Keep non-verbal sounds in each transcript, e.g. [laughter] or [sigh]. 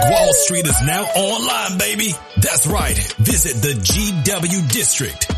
Wall Street is now online, baby. That's right. Visit the GW District.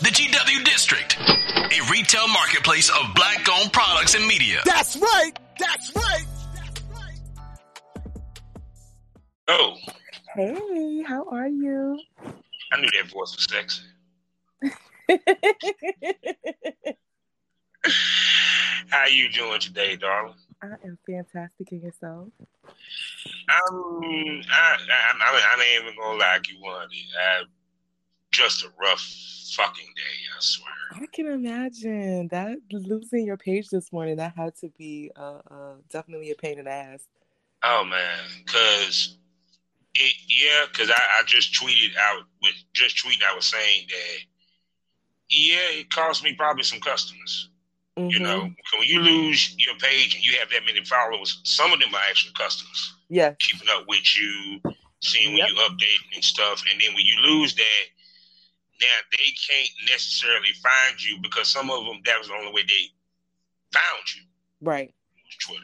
The GW District, a retail marketplace of black owned products and media. That's right. That's right. That's right. Oh, Hey, how are you? I knew that voice was sexy. [laughs] How you doing today, darling? I am fantastic in yourself. Um, I, I, I, I ain't even gonna lie you one. Just a rough fucking day, I swear. I can imagine that losing your page this morning. That had to be uh, uh, definitely a pain in the ass. Oh man, cause it, yeah, cause I, I just tweeted out with just tweeting I was saying that yeah, it cost me probably some customers. You Mhm. know, when you lose your page and you have that many followers, some of them are actually customers. Yeah, keeping up with you, seeing when Yep. you updating and stuff. And then when you lose that, now they can't necessarily find you because some of them that was the only way they found you Right. Twitter.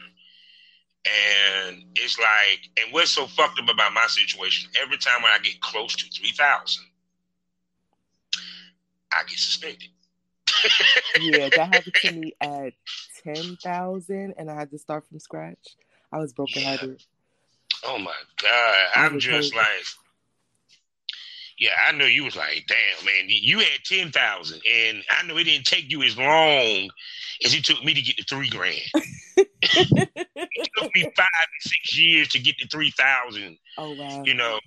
And it's like, and what's so fucked up about my situation? Every time when I get close to three thousand, I get suspended. [laughs] Yeah, that happened to me at ten thousand, and I had to start from scratch. I was brokenhearted. Oh my god! I'm just crazy. like, yeah, I know you was like, damn man, you had ten thousand, and I know it didn't take you as long as it took me to get to three grand. [laughs] It took me five to six years to get to three thousand. Oh wow. You know,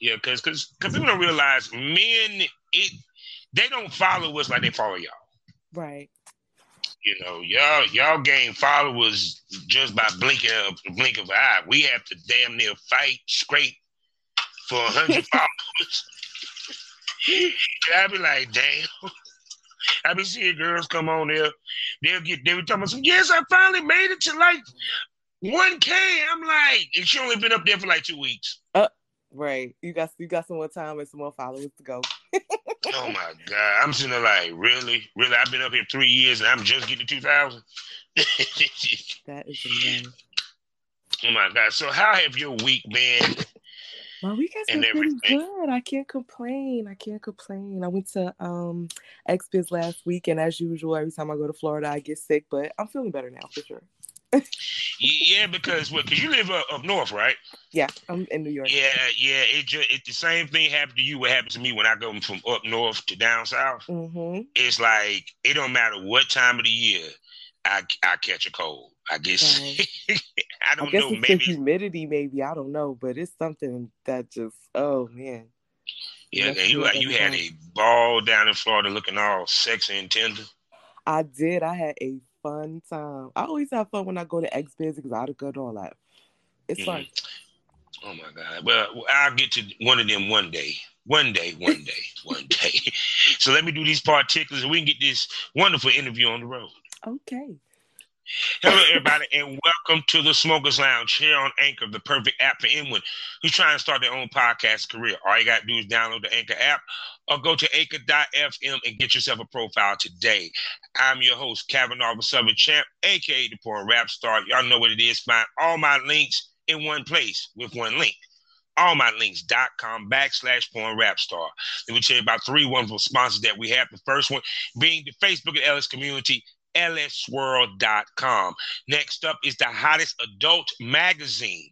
yeah, because because cause people don't realize men it they don't follow us like they follow y'all. Right. You know, y'all y'all gain followers just by blinking a blink of an eye. We have to damn near fight, scrape for a hundred [laughs] followers. And I be like, damn. I be seeing girls come on there. They'll get they were talking about some, yes, I finally made it to like 1K. I'm like, and she only been up there for like two weeks. Uh, right. You got you got some more time and some more followers to go. [laughs] Oh my God. I'm sitting there like, really? Really? I've been up here three years and I'm just getting to 2000. That is amazing. [laughs] oh my God. So, how have your week been? My week has and everything. good. I can't complain. I can't complain. I went to um XBiz last week, and as usual, every time I go to Florida, I get sick, but I'm feeling better now for sure. Yeah, because what? Because you live up, up north, right? Yeah, I'm in New York. Yeah, yeah. It just it the same thing happened to you. What happened to me when I go from up north to down south? Mm-hmm. It's like it don't matter what time of the year I I catch a cold. I guess [laughs] I I don't guess know. it's the Maybe humidity, maybe I don't know, but it's something that just oh man. yeah. And You you had a ball down in Florida looking all sexy and tender. I did. I had a fun time. I always have fun when I go to XBiz because I go to all that. It's mm. fun. Oh my God. Well, I'll get to one of them one day. One day, one day, [laughs] one day. [laughs] So let me do these particulars and we can get this wonderful interview on the road. Okay. Hello, everybody, and welcome to the Smokers Lounge here on Anchor, the perfect app for anyone who's trying to start their own podcast career. All you got to do is download the Anchor app or go to anchor.fm and get yourself a profile today. I'm your host, Kavanaugh the Southern Champ, aka the Porn Rap Star. Y'all know what it is. Find all my links in one place with one link. allmylinks.com backslash porn rap star. Let me tell you about three wonderful sponsors that we have. The first one being the Facebook and LS community, lsworld.com. Next up is the hottest adult magazine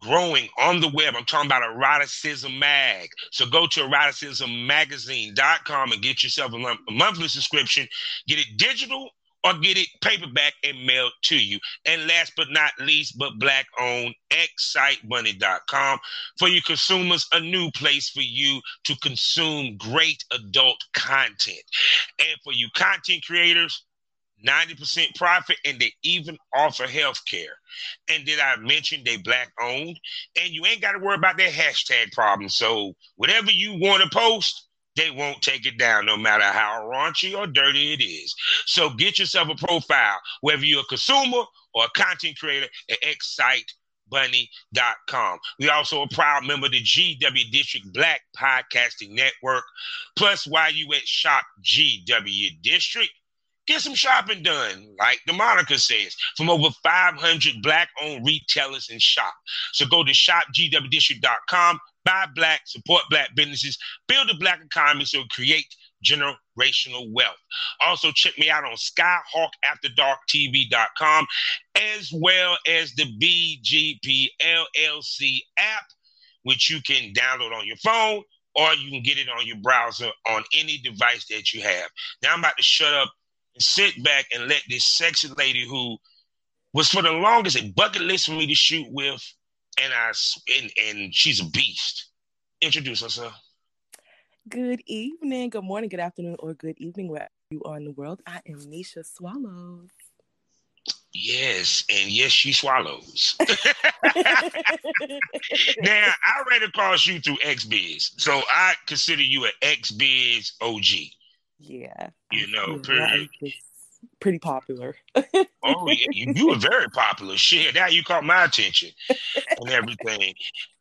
growing on the web. I'm talking about Eroticism Mag. So go to eroticismmagazine.com and get yourself a, month- a monthly subscription. Get it digital or get it paperback and mailed to you. And last but not least, but black owned, excitebunny.com for your consumers, a new place for you to consume great adult content. And for you content creators, 90% profit, and they even offer health care. And did I mention they black owned? And you ain't got to worry about that hashtag problem. So whatever you want to post, they won't take it down no matter how raunchy or dirty it is. So get yourself a profile, whether you're a consumer or a content creator at excitebunny.com. We also a proud member of the GW District Black Podcasting Network. Plus, while you at Shop GW District, get some shopping done, like the Monica says, from over 500 black owned retailers and shop. So go to shopgwdistrict.com, buy black, support black businesses, build a black economy so create generational wealth. Also, check me out on skyhawkafterdarktv.com as well as the BGP LLC app, which you can download on your phone or you can get it on your browser on any device that you have. Now, I'm about to shut up sit back and let this sexy lady who was for the longest a bucket list for me to shoot with, and I and, and she's a beast. Introduce herself. Good evening, good morning, good afternoon, or good evening, wherever you are in the world. I am Nisha Swallows. Yes, and yes, she swallows. [laughs] now, I ran across you through XBiz, so I consider you an XBiz OG. Yeah. You know, period. Pretty popular. oh yeah, [laughs] you, you were very popular. Shit, now you caught my attention and everything.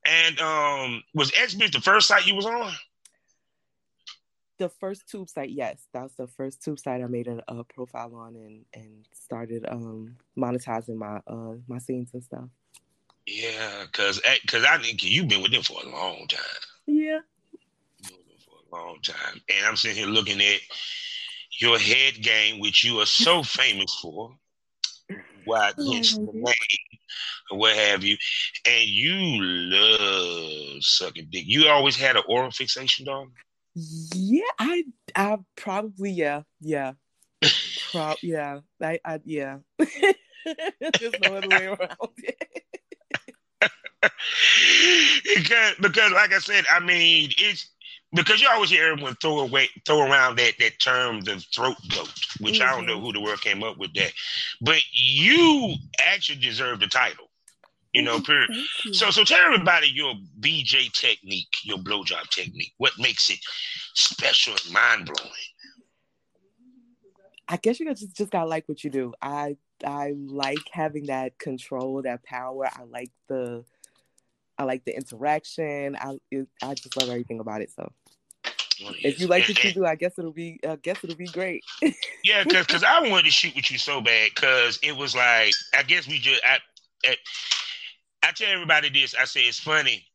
And um, was XBiz the first site you was on? The first tube site, yes, that was the first tube site I made a, a profile on and and started um monetizing my uh my scenes and stuff. Yeah, cause cause I think you've been with them for a long time. Yeah, long time. And I'm sitting here looking at your head game, which you are so [laughs] famous for. Why oh, hence the name or what have you. And you love sucking dick. You always had an oral fixation, dog? Yeah, I I probably yeah, yeah. Pro- yeah. I I yeah. There's no other way around it. [laughs] because, because like I said, I mean, it's because you always hear everyone throw away throw around that that term the throat goat, which mm-hmm. I don't know mm-hmm. who the world came up with that, but you actually deserve the title. You know, period. You. So, so tell everybody your BJ technique, your blowjob technique. What makes it special and mind blowing? I guess you just just gotta like what you do. I I like having that control, that power. I like the I like the interaction. I it, I just love everything about it. So if you like what you do, I guess it'll be. I guess it'll be great. [laughs] yeah, because because I wanted to shoot with you so bad because it was like I guess we just I, I I tell everybody this. I say it's funny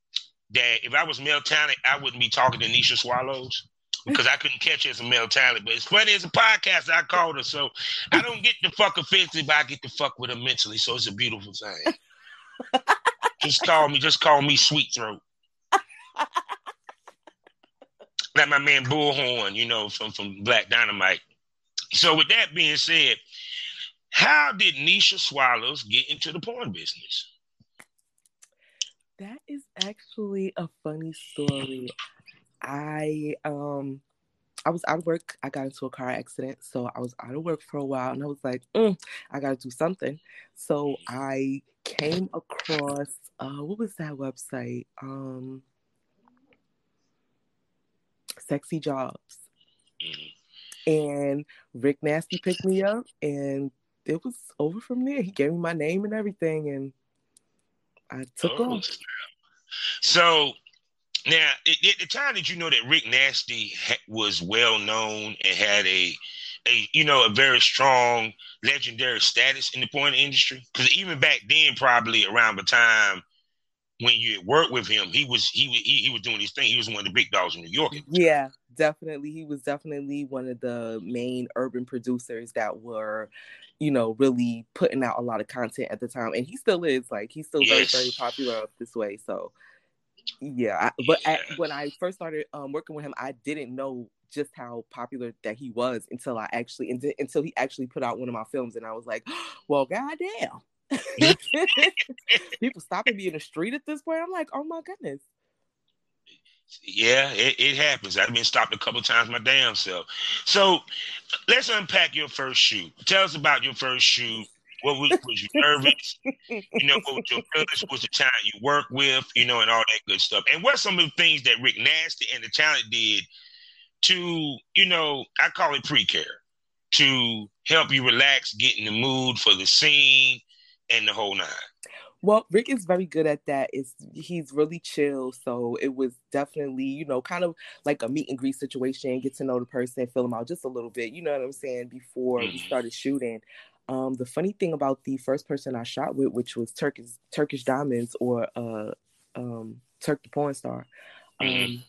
that if I was male talent, I wouldn't be talking to Nisha Swallows because I couldn't catch her as a male talent. But it's funny as a podcast, I called her, so I don't get the fuck offensive, but I get to fuck with her mentally. So it's a beautiful thing. [laughs] just call me, just call me Sweet Throat [laughs] like my man Bullhorn, you know, from from Black Dynamite. So with that being said, how did Nisha Swallows get into the porn business? That is actually a funny story. I um I was out of work. I got into a car accident, so I was out of work for a while, and I was like, mm, I got to do something. So I came across uh, what was that website? Um, sexy jobs. Mm-hmm. And Rick Nasty picked me up and it was over from there. He gave me my name and everything and I took oh. off. So now, at the time did you know that Rick Nasty was well known and had a, a you know, a very strong legendary status in the porn industry, because even back then, probably around the time when you worked with him, he was he, he he was doing his thing. He was one of the big dogs in New York. Yeah, definitely. He was definitely one of the main urban producers that were, you know, really putting out a lot of content at the time, and he still is. Like he's still yes. very very popular up this way. So yeah, I, but yeah. At, when I first started um, working with him, I didn't know just how popular that he was until I actually until he actually put out one of my films, and I was like, [gasps] well, goddamn [laughs] People stopping me in the street at this point. I'm like, oh my goodness. Yeah, it, it happens. I've been stopped a couple times my damn self. So let's unpack your first shoot. Tell us about your first shoot. What was was you nervous? you know, what was your feelings? Was the talent you work with? You know, and all that good stuff. And what some of the things that Rick Nasty and the talent did to, you know, I call it pre-care to help you relax, get in the mood for the scene, and the whole nine. Well, Rick is very good at that. Is he's really chill, so it was definitely you know kind of like a meet and greet situation. Get to know the person, fill them out just a little bit. You know what I'm saying? Before mm-hmm. we started shooting. Um, the funny thing about the first person I shot with, which was Turkish Turkish Diamonds or uh, um, Turk the porn star. Mm-hmm. Um,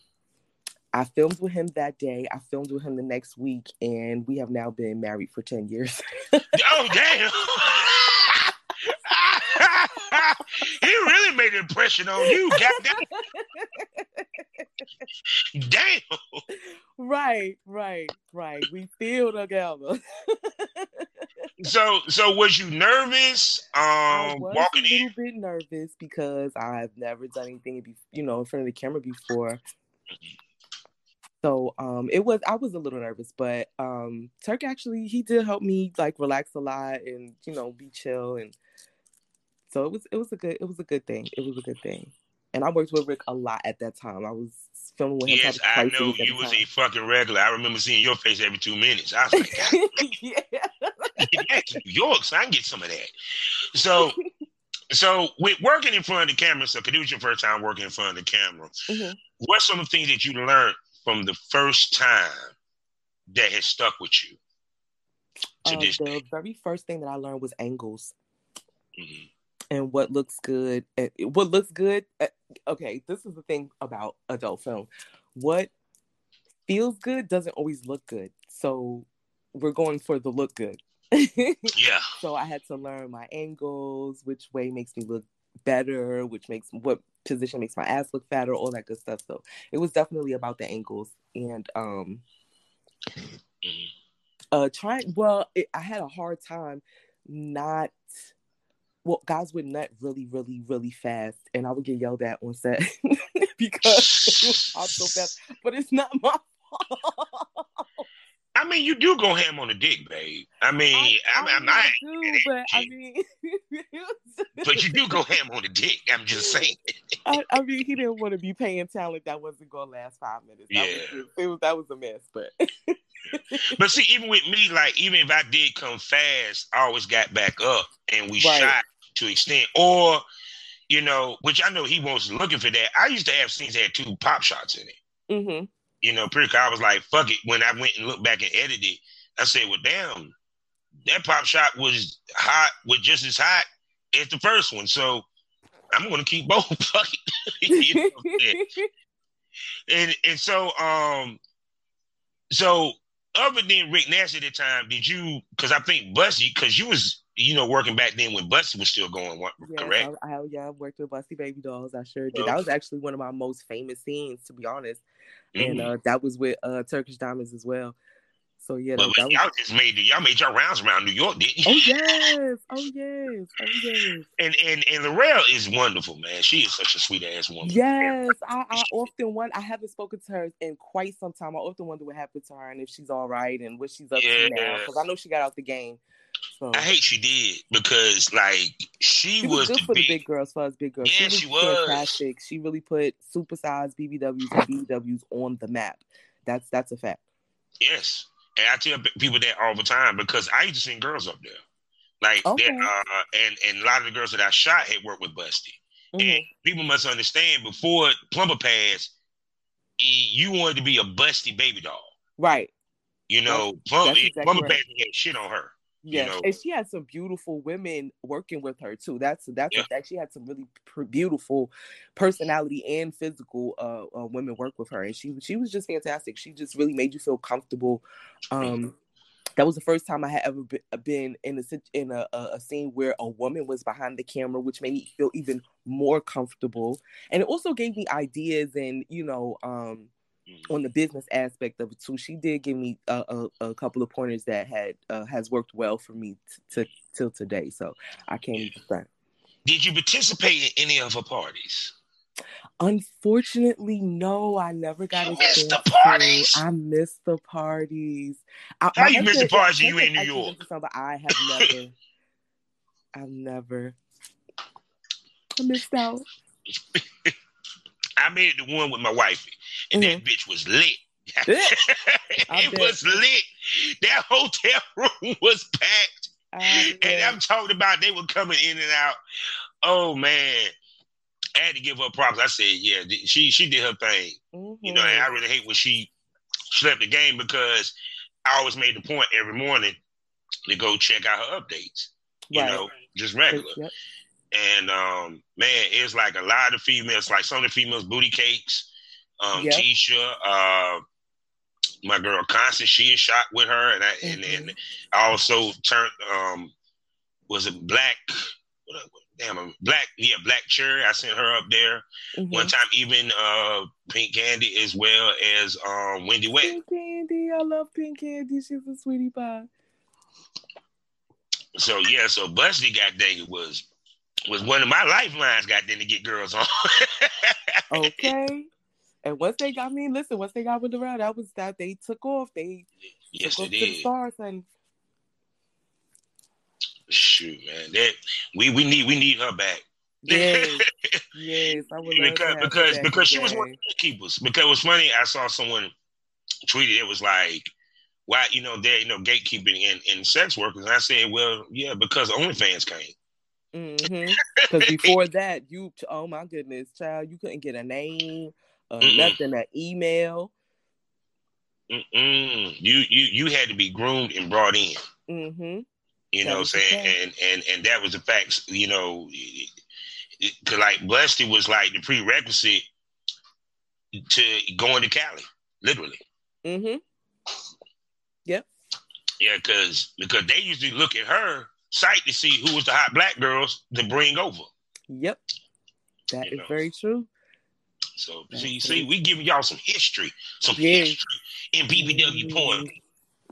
I filmed with him that day. I filmed with him the next week, and we have now been married for ten years. [laughs] oh damn! [laughs] [laughs] he really made an impression on you. Damn. Right, right, right. We feel together. [laughs] so, so was you nervous? Um, I was walking a little in? bit nervous because I've never done anything, you know, in front of the camera before. So um it was I was a little nervous, but um Turk actually he did help me like relax a lot and you know be chill and so it was it was a good it was a good thing. It was a good thing. And I worked with Rick a lot at that time. I was filming with him. Yes, I know you was a fucking regular. I remember seeing your face every two minutes. I was like, [laughs] yeah. get back to New York so I can get some of that. So so with working in front of the camera, so it was your first time working in front of the camera, mm-hmm. what's some of the things that you learned from the first time that has stuck with you? Uh, the day? very first thing that I learned was angles. Mm-hmm and what looks good and what looks good uh, okay this is the thing about adult film. What feels good doesn't always look good. So we're going for the look good. [laughs] Yeah. So i had to learn my angles which way makes me look better which makes what position makes my ass look fatter all that good stuff. So it was definitely about the angles and um mm-hmm. uh trying well it, i had a hard time not well, guys would nut really, really, really fast, and I would get yelled at on set [laughs] because it was pop so fast. [laughs] But it's not my fault. I mean, you do go ham on the dick, babe. I mean, I, I, am not. Do, but I mean, [laughs] but you do go ham on the dick. I'm just saying. I, I, mean, he didn't want to be paying talent that wasn't going to last five minutes. That yeah, was, it was that was a mess, but. but see, even with me, like even if I did come fast, I always got back up and we right. shot to extent. Or, you know, which I know he was looking for that. I used to have scenes that had two pop shots in it. Mm-hmm. You know, pretty I was like, fuck it. When I went and looked back and edited, I said, well, damn, that pop shot was hot, was just as hot as the first one. So I'm gonna keep both. [laughs] Fuck it. [laughs] know and and so um so other than Rick Nasty at the time, did you? Because I think Busty, because you was you know working back then when Busty was still going, correct? I, I, yeah, I worked with Busty Baby Dolls. I sure did. Okay. That was actually one of my most famous scenes, to be honest. Mm-hmm. And uh, that was with uh, Turkish Diamonds as well. So yeah, but, that, but y'all just made y'all made your rounds around New York, didn't you? Oh [laughs] yes, oh yes, oh yes. And and and Laurel is wonderful, man. She is such a sweet ass woman. Yes, I, [laughs] I often wonder. I haven't spoken to her in quite some time. I often wonder what happened to her and if she's all right and what she's up yeah. to now. Because I know she got out the game. So. I hate she did because like she, she was, was good for big, the big girls, for us big girls. Yeah, she was, she was fantastic. She really put supersized BBWs and BBWs on the map. That's that's a fact. Yes. And I tell people that all the time because I used to sing girls up there. Like okay. uh, and and a lot of the girls that I shot had worked with Busty. Mm-hmm. And people must understand before Plumber passed, you wanted to be a Busty baby doll. Right. You know, Plumber, exactly Plumber right. had shit on her. Yes, you know? and she had some beautiful women working with her too. That's that's yeah. a fact. She had some really pr- beautiful personality and physical uh, uh, women work with her, and she she was just fantastic. She just really made you feel comfortable. Um, that was the first time I had ever uh, been in a in a, a scene where a woman was behind the camera, which made me feel even more comfortable, and it also gave me ideas and you know. Um, Mm-hmm. on the business aspect of it too. She did give me a, a, a couple of pointers that had uh, has worked well for me t- to till today. So I can't even front. Did you participate in any of her parties? Unfortunately, no, I never got you a missed the parties. To. I missed the parties. I, How you missed the parties? You in New York? I have never. [laughs] I've never. I missed out. [laughs] I made it the one with my wife, and mm-hmm. that bitch was lit. [laughs] [laughs] it was lit. That hotel [laughs] room was packed. and I'm talking about they were coming in and out. Oh man. I had to give her props. I said, yeah, she she did her thing. Mm-hmm. You know, and I really hate when she slept the game because I always made the point every morning to go check out her updates. You right. know, just regular. Yep. And um, man, it's like a lot of females, like some of the females, booty cakes, um, yep. Tisha, uh, my girl Constance, she is shot with her, and I mm-hmm. and, and I also turned um, was it Black? damn, Black, yeah, Black Cherry. I sent her up there mm-hmm. one time. Even uh, Pink Candy as well as um, Wendy Wet. Pink Candy, I love Pink Candy. She's a sweetie pie. So yeah, so Busty, got dang was was one of my lifelines. Got then to get girls on. [laughs] okay. And once they got me, listen, once they got with the round, that was that they took off. They yes, took off to the stars and shoot, man, that we we need we need her back. Yes, [laughs] yes, I would because because because she was one of the keepers. Because it was funny, I saw someone tweeted it was like, why you know there you know gatekeeping in in sex workers. And I said, well, yeah, because OnlyFans came. Mm-hmm. [laughs] Because before that, you oh my goodness, child, you couldn't get a name, uh, nothing, an email. Mm-mm. You you you had to be groomed and brought in. Mm-hmm. You know what I'm saying? And and and that was the facts, you know, cause like Busty was like the prerequisite to going to Cali, literally. Mm-hmm. Yep. Yeah, cause because they usually look at her site to see who was the hot black girls to bring over. Yep. that you is know. very true. So That's see, see, we giving y'all some history, some history in BBW porn. Mm-hmm.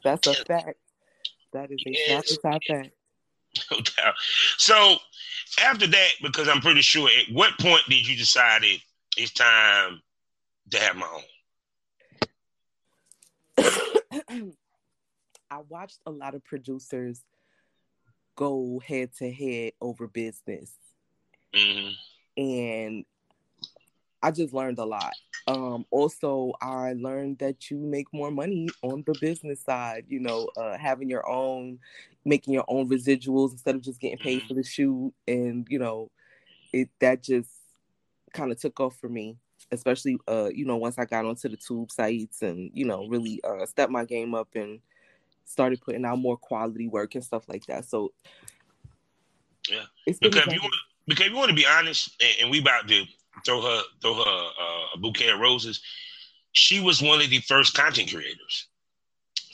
That's a fact. That is a yes. fact. fact. [laughs] No doubt. So after that, because I'm pretty sure, at what point did you decide it, it's time to have my own? [coughs] I watched a lot of producers go head to head over business. Mm-hmm. And I just learned a lot. Um, also, I learned that you make more money on the business side. You know, uh, having your own, making your own residuals instead of just getting paid mm-hmm. for the shoot, and you know, it that just kind of took off for me. Especially, uh, you know, once I got onto the tube sites and you know, really uh, stepped my game up and started putting out more quality work and stuff like that. So, yeah, because you want, because you want to be honest, and, and we about to throw her throw her uh, a bouquet of roses. She was one of the first content creators.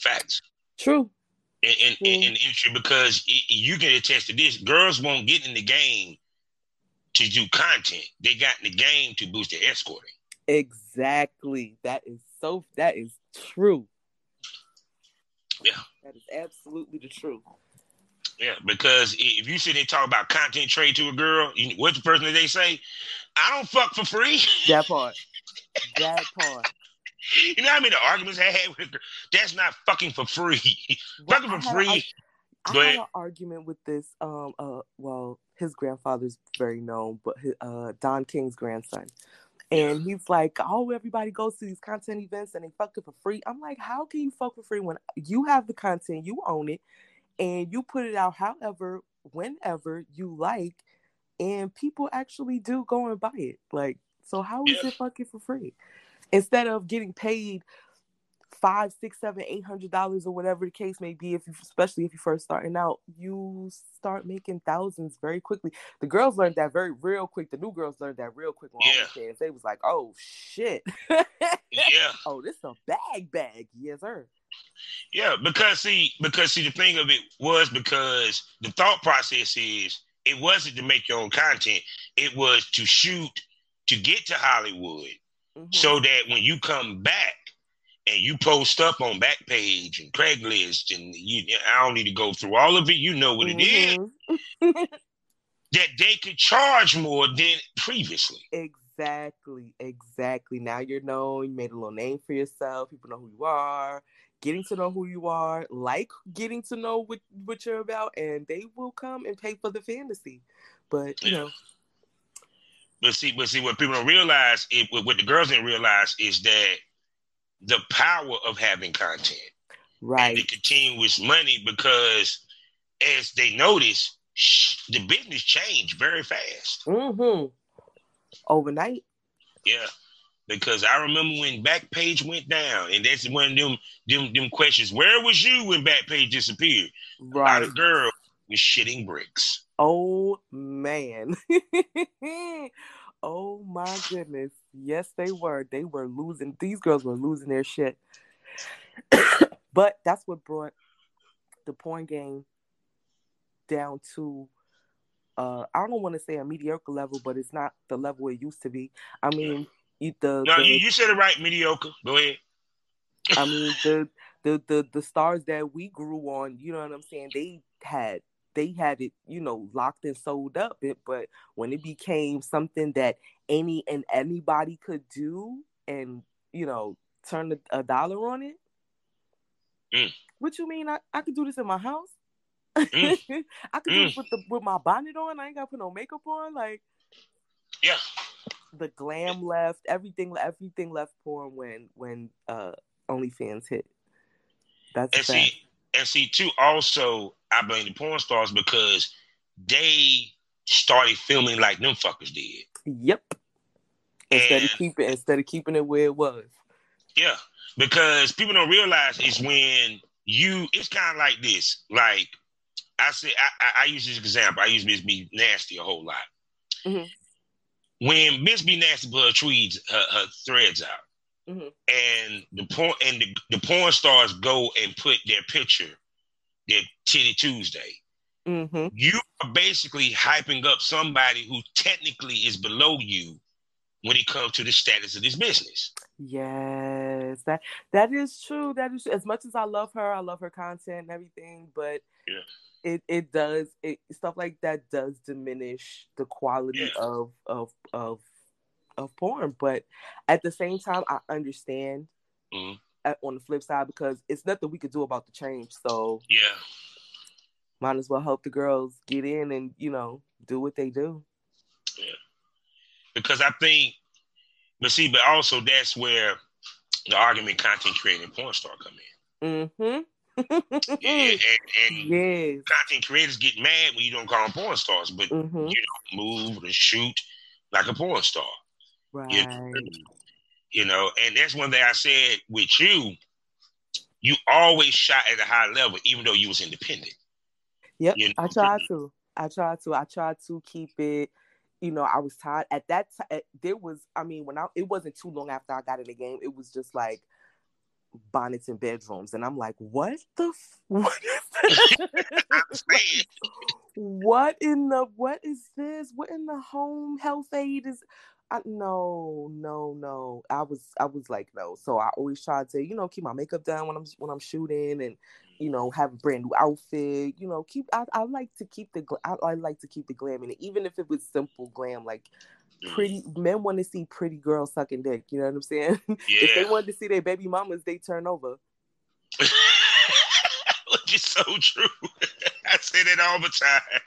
Facts. True. In in, in, in industry because it, you can attest to this. Girls won't get in the game to do content. They got in the game to boost their escorting. Exactly. That is so. That is true. Yeah. That is absolutely the truth. Yeah, because if you sit and talk about content trade to a girl, you, what's the person that they say? I don't fuck for free. [laughs] That part. That part. You know how I many arguments I had with her? That's not fucking for free. [laughs] Well, fucking for free. A, I, I had an argument with this. Um. Uh. Well, his grandfather's very known, but his, uh, Don King's grandson. And [laughs] he's like, oh, everybody goes to these content events and they fuck it for free. I'm like, how can you fuck for free when you have the content, you own it, and you put it out however, whenever you like, and people actually do go and buy it. Like, so how is yeah. it fucking for free? Instead of getting paid five, six, seven, eight hundred dollars or whatever the case may be, if you, especially if you're first starting out, you start making thousands very quickly. The girls learned that very real quick. The new girls learned that real quick on yeah. OnlyFans. They was like, "Oh shit, yeah, [laughs] oh this is a bag bag, yes sir." Yeah, because see, because see, the thing of it was because the thought process is it wasn't to make your own content; it was to shoot to get to Hollywood, mm-hmm. so that when you come back and you post up on Backpage and Craigslist, and you, I don't need to go through all of it. You know what mm-hmm. it is. [laughs] that they could charge more than previously. Exactly Exactly. Now you're known. You made a little name for yourself. People know who you are. Getting to know who you are, like getting to know what what you're about, and they will come and pay for the fantasy. But you know. But see, but see, what people don't realize, it, what the girls didn't realize is that the power of having content, right? And the continuous money, because as they notice, the business changed very fast. Mm-hmm. Overnight. Yeah. Because I remember when Backpage went down, and that's one of them them them questions. Where was you when Backpage disappeared? Right. A girls was shitting bricks. Oh man. [laughs] oh my goodness. Yes, they were. They were losing. These girls were losing their shit. [coughs] but that's what brought the porn game down to uh I don't want to say a mediocre level, but it's not the level it used to be. I mean, you, the no, the, you, you said it right, mediocre. Go ahead. I mean the the the the stars that we grew on, you know what I'm saying? They had they had it, you know, locked and sold up. It, but when it became something that any and anybody could do, and you know, turn a, a dollar on it. Mm. What you mean? I, I could do this in my house? Mm. [laughs] I could mm. do this with the with my bonnet on. I ain't got to put no makeup on. Like, yeah, the glam left. Everything, everything left porn when when uh OnlyFans hit. That's and see, and see too. Also, I blame the porn stars because they started filming like them fuckers did. Yep. Instead and, of keeping instead of keeping it where it was. Yeah, because people don't realize it's when you. It's kind of like this. Like I say, I, I, use this example. I use Miss B Nasty a whole lot. Mm-hmm. When Miss B Nasty put her tweets, her, her threads out, Mm-hmm. and the porn and the, the porn stars go and put their picture, their titty Tuesday. Mm-hmm. You are basically hyping up somebody who technically is below you when it comes to the status of this business. Yes, that that is true. That is as much as I love her, I love her content and everything, but yeah it it does it stuff like that does diminish the quality yeah. of of of of porn but at the same time i understand mm-hmm. at, on the flip side because it's nothing we could do about the change so yeah might as well help the girls get in and you know do what they do yeah because i think but see but also that's where the argument content creating porn star come in mm-hmm yeah, and, and [laughs] yes. content creators get mad when you don't call them porn stars, but mm-hmm. you don't move or shoot like a porn star. Right. You know, you know, and that's one thing I said with you. You always shot at a high level, even though you was independent. Yep, you know? I tried to. I tried to. I tried to keep it. You know, I was tired at that time. There was, I mean, when I it wasn't too long after I got in the game. It was just like bonnets and bedrooms, and I'm like, what the f- [laughs] what is [laughs] this? what in the what is this? What in the home health aid is? I, no, no, no. I was I was like no. So I always try to you know keep my makeup done when I'm when I'm shooting and you know mm-hmm. have a brand new outfit. You know keep I, I like to keep the I, I like to keep the glam in it, even if it was simple glam like pretty mm-hmm. men want to see pretty girls sucking dick. You know what I'm saying? Yeah. [laughs] if they wanted to see their baby mamas, they turn over. [laughs] Which is so true. [laughs] I say that all the time.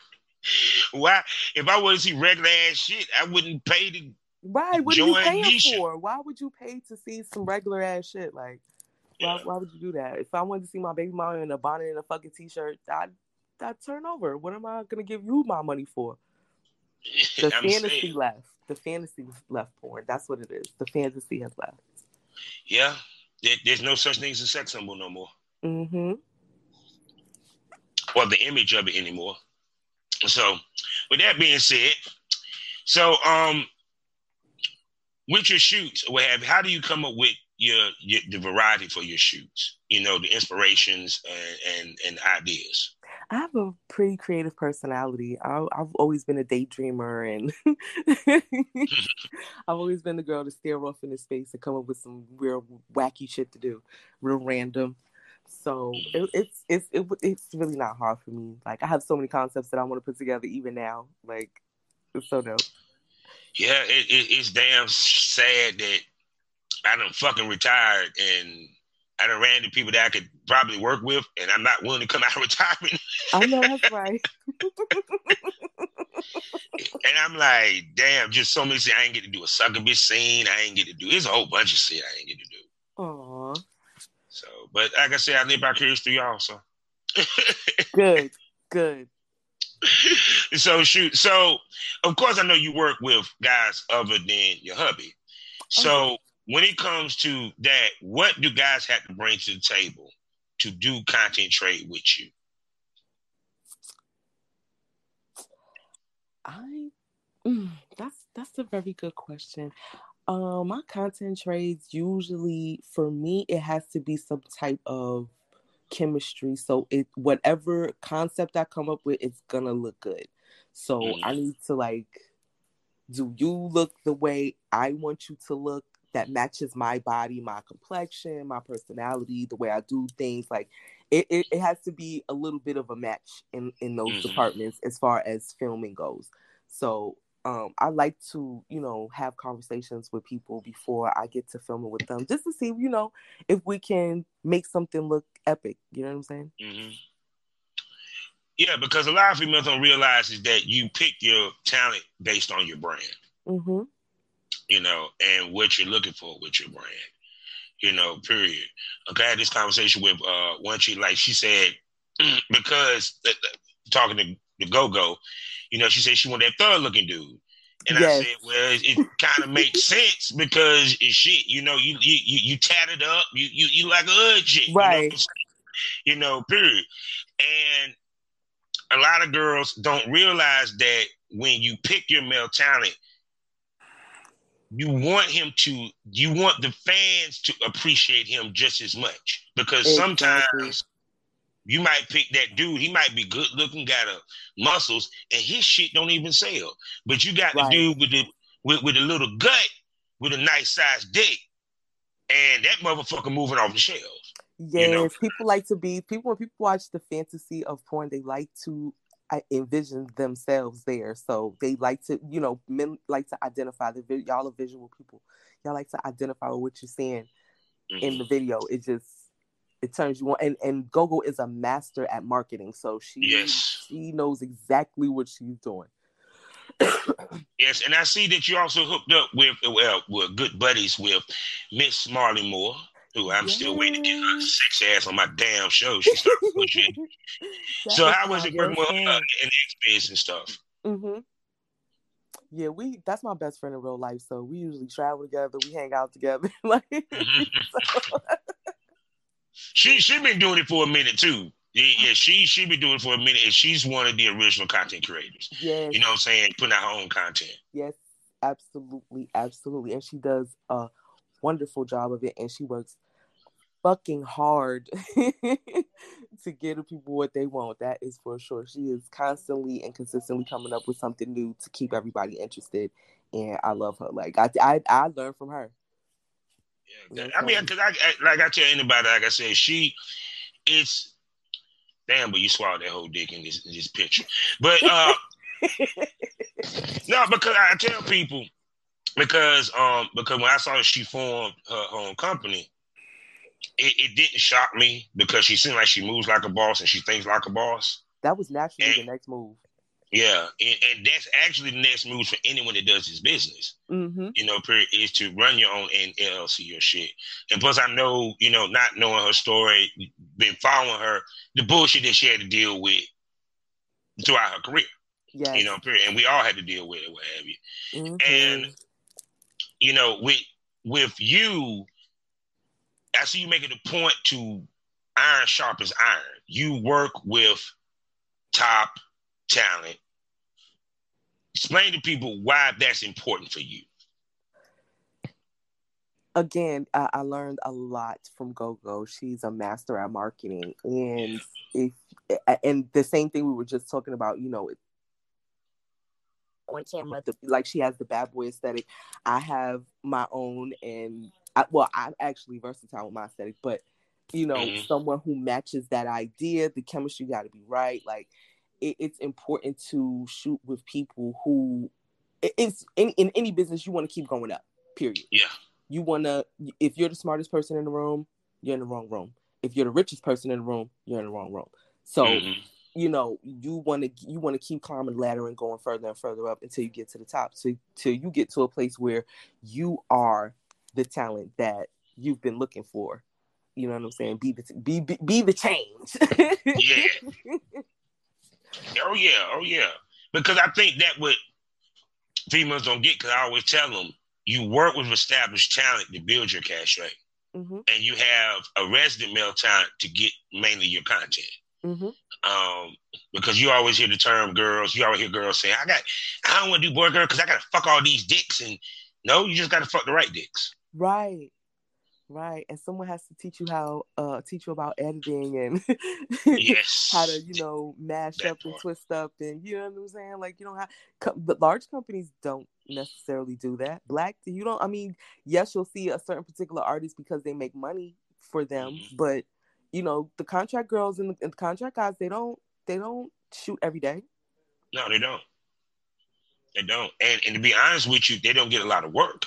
Why? If I want to see regular ass shit, I wouldn't pay to. Right? What are you paying for? Why would you pay to see some regular ass shit? Like, why, yeah. why would you do that? If I wanted to see my baby mama in a bonnet and a fucking t-shirt, I'd, I'd turn over. What am I gonna give you my money for? [laughs] The fantasy saying. left the fantasy was left porn. That's what it is. The fantasy has left. Yeah, there, there's no such thing as a sex symbol no more. Mm-hmm. Or the image of it anymore. So, with that being said, so um, with your shoots, what have how do you come up with your, your the variety for your shoots? You know, the inspirations and and, and ideas. I have a pretty creative personality. I, have always been a daydreamer, and [laughs] I've always been the girl to stare off into space and come up with some real wacky shit to do, real random. So it, mm-hmm. it's it's it, it's really not hard for me. Like I have so many concepts that I want to put together even now. Like it's so dope. Yeah, it, it, it's damn sad that I done fucking retired and I done ran into people that I could probably work with, and I'm not willing to come [laughs] out of retirement. I know that's right. and I'm like, damn, just so many Things. I ain't get to do a sucker bitch scene. I ain't get to do. It's a whole bunch of shit I ain't get to do. Aww. So, but like I said, I live curious through y'all. So [laughs] good, good. [laughs] so shoot. So of course I know you work with guys other than your hubby. So okay. when it comes to that, what do guys have to bring to the table to do content trade with you? I mm, that's that's a very good question. Um, my content trades usually for me it has to be some type of chemistry. So it whatever concept I come up with, it's gonna look good. So mm. I need to like, do you look the way I want you to look? That matches my body, my complexion, my personality, the way I do things. Like it, it, it has to be a little bit of a match in in those mm-hmm. departments as far as filming goes. So um, I like to, you know, have conversations with people before I get to filming with them, just to see, you know, if we can make something look epic. You know what I'm saying? Mm-hmm. Yeah, because a lot of females don't realize is that you pick your talent based on your brand. Mm-hmm. You know, and what you're looking for with your brand you know, period. Okay, I had this conversation with uh one she like she said [clears throat] because uh, talking to the go go, you know, she said she wanted that thug looking dude. And yes. I said, well, it, it kind of makes [laughs] sense because it's shit, you know, you you you, you tatted up, you you you like a hood chick, right? You know, you know, period. And a lot of girls don't realize that when you pick your male talent, you want him to you want the fans to appreciate him just as much because exactly. sometimes you might pick that dude he might be good looking got a muscles and his shit don't even sell but you got right. the dude with the with, with a little gut with a nice sized dick and that motherfucker moving off the shelves yes you know? people like to be people when people watch the fantasy of porn they like to I envision themselves there. So they like to, you know, men like to identify the y'all are visual people. Y'all like to identify with what you're seeing mm-hmm. in the mm-hmm. video. It just it turns you on. And and Gogo is a master at marketing, so she yes. she knows exactly what she's doing. yes, and I see that you also hooked up with well, with good buddies with Miss Marley Moore who I'm still waiting to get her sex ass on my damn show. She started pushing. [laughs] so how was it working with her in the experience and stuff? Mm-hmm. Yeah, we that's my best friend in real life. So we usually travel together, we hang out together. [laughs] like so. She she been doing it for a minute too. Yeah, she she been doing it for a minute, and she's one of the original content creators. Yeah, you know what I'm saying, putting out her own content. Yes, absolutely, absolutely, and she does a wonderful job of it, and she works fucking hard [laughs] to get the people what they want. That is for sure. She is constantly and consistently coming up with something new to keep everybody interested, and I love her. Like I, I, I learned from her. Yeah, I mean, because I, I, like I tell anybody, like I said, she, it's damn, but you swallowed that whole dick in this in this picture. But uh [laughs] no, because I tell people because um because when I saw she formed her, own company, it, it, didn't shock me because she seems like she moves like a boss and she thinks like a boss. That was naturally and, the next move. Yeah, and, and, that's actually the next move for anyone that does this business. Mm-hmm. You know, period, is to run your own LLC or shit. And plus, I know, you know, not knowing her story, been following her, the bullshit that she had to deal with throughout her career. Yeah, you know, period. And we all had to deal with it, what have you. Mm-hmm. And you know, with with you, I see you making a point to iron sharp as iron. You work with top talent. Explain to people why that's important for you. Again, I, I learned a lot from GoGo. She's a master at marketing, and if and the same thing we were just talking about, you know, on camera, the, like she has the bad boy aesthetic. I have my own, and I, well, I'm actually versatile with my aesthetic, but you know, mm-hmm. someone who matches that idea, the chemistry got to be right. Like, it, it's important to shoot with people who it's in, in any business you want to keep going up. Period. Yeah. You want to if you're the smartest person in the room, you're in the wrong room. If you're the richest person in the room, you're in the wrong room. So. Mm-hmm you know you want to you want to keep climbing the ladder and going further and further up until you get to the top so till you get to a place where you are the talent that you've been looking for you know what i'm saying be the be be, be the change yeah [laughs] oh yeah oh yeah because i think that what females don't get because i always tell them you work with established talent to build your cash rate mm-hmm. and you have a resident male talent to get mainly your content Mm-hmm. Um, because you always hear the term girls. You always hear girls say, "I got, I don't want to do boy girl because I got to fuck all these dicks." And no, you just got to fuck the right dicks. Right, right. And someone has to teach you how, uh, teach you about editing and [laughs] yes, how to, you know, mash that up part. and twist up, and you know what I'm saying. Like you don't have, but large companies don't necessarily do that. Black, you don't. I mean, yes, you'll see a certain particular artist because they make money for them, mm-hmm. but you know the contract girls and the, and the contract guys they don't they don't shoot every day. No, they don't. They don't. And and to be honest with you, they don't get a lot of work.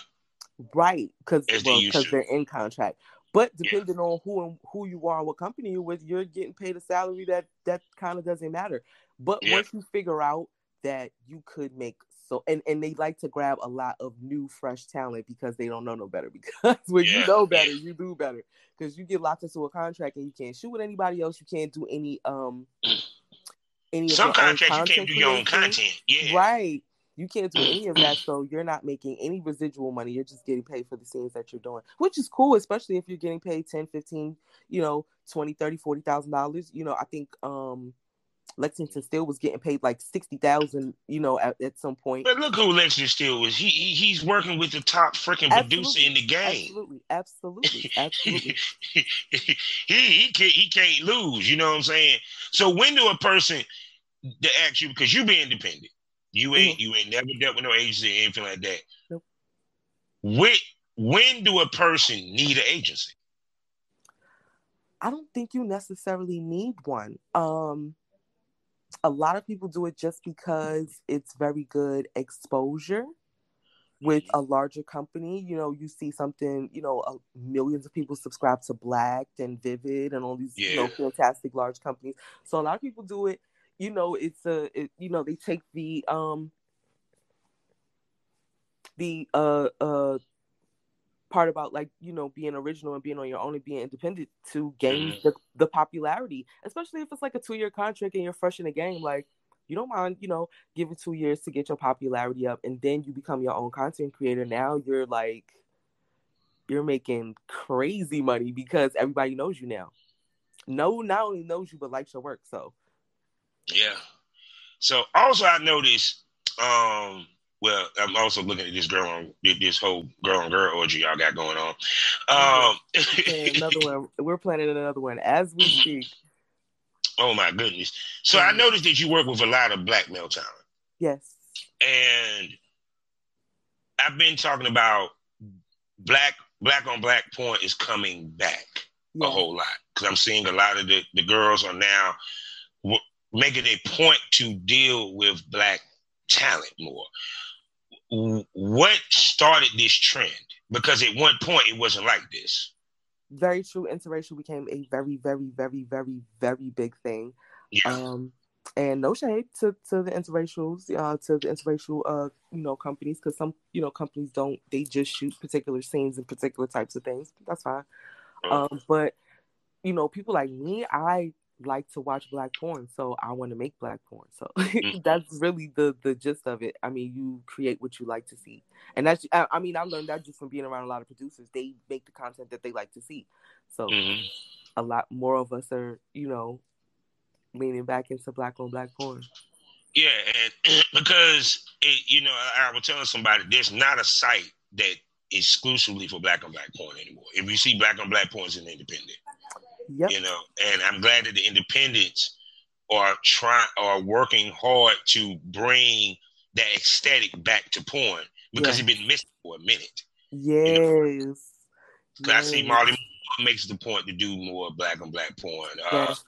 Right, because well, because they're in contract. But depending yeah. on who and who you are, what company you're with, you're getting paid a salary that that kind of doesn't matter. But yeah. once you figure out that you could make so and and they like to grab a lot of new fresh talent because they don't know no better [laughs] because when yeah. you know better you do better because you get locked into a contract and you can't shoot with anybody else you can't do any um any some contracts you can't do your own content yeah right you can't do any of that so you're not making any residual money you're just getting paid for the scenes that you're doing which is cool especially if you're getting paid 10 15 you know 20 30 40 thousand dollars you know i think um Lexington Steele was getting paid like sixty thousand, you know, at, at some point. But look who Lexington Steele was. He, he he's working with the top freaking producer in the game. Absolutely, absolutely, [laughs] absolutely. he he can't he can't lose. You know what I'm saying? So when do a person to ask you because you be independent, you ain't mm-hmm. you ain't never dealt with no agency or anything like that. Nope. When when do a person need an agency? I don't think you necessarily need one. Um, a lot of people do it just because it's very good exposure with a larger company. You know, you see something, you know, uh, millions of people subscribe to Blacked and Vivid and all these, yeah. you know, fantastic large companies. So a lot of people do it. You know, it's a, it, you know, they take the um the uh uh part about like you know being original and being on your own and being independent to gain the, the popularity especially if it's like a two-year contract and you're fresh in the game like you don't mind you know giving two years to get your popularity up and then you become your own content creator. Now you're like you're making crazy money because everybody knows you now. No not only knows you but likes your work so yeah so also i noticed um well, I'm also looking at this girl on this whole girl on girl orgy y'all got going on. Um, [laughs] another one. We're planning another one as we [clears throat] speak. Oh my goodness! So I noticed that you work with a lot of black male talent. Yes. And I've been talking about black black on black porn is coming back a whole lot because I'm seeing a lot of the the girls are now w- making a point to deal with black talent more what started this trend? Because at one point it wasn't like this. Very true. Interracial became a very, very, very, very, very big thing. Yeah. Um, and no shade to, to the interracials, uh, to the interracial, uh, you know, companies, because some, you know, companies don't, they just shoot particular scenes and particular types of things. That's fine. Uh-huh. Um, but, you know, people like me, I like to watch black porn, so I want to make black porn. So [laughs] mm-hmm. that's really the the gist of it. I mean, you create what you like to see, and that's I, I, mean I learned that just from being around a lot of producers. They make the content that they like to see. So mm-hmm. a lot more of us are you know leaning back into black on black porn. Yeah, and [clears throat] because it, you know I, I was telling somebody there's not a site that exclusively for black on black porn anymore. If you see black on black porn, it's an independent. Yep. You know, and I'm glad that the independents are trying are working hard to bring that aesthetic back to porn because yes. it's been missing for a minute. Yes. You know? yes. I see Marley makes the point to do more black and black porn. Uh, yes.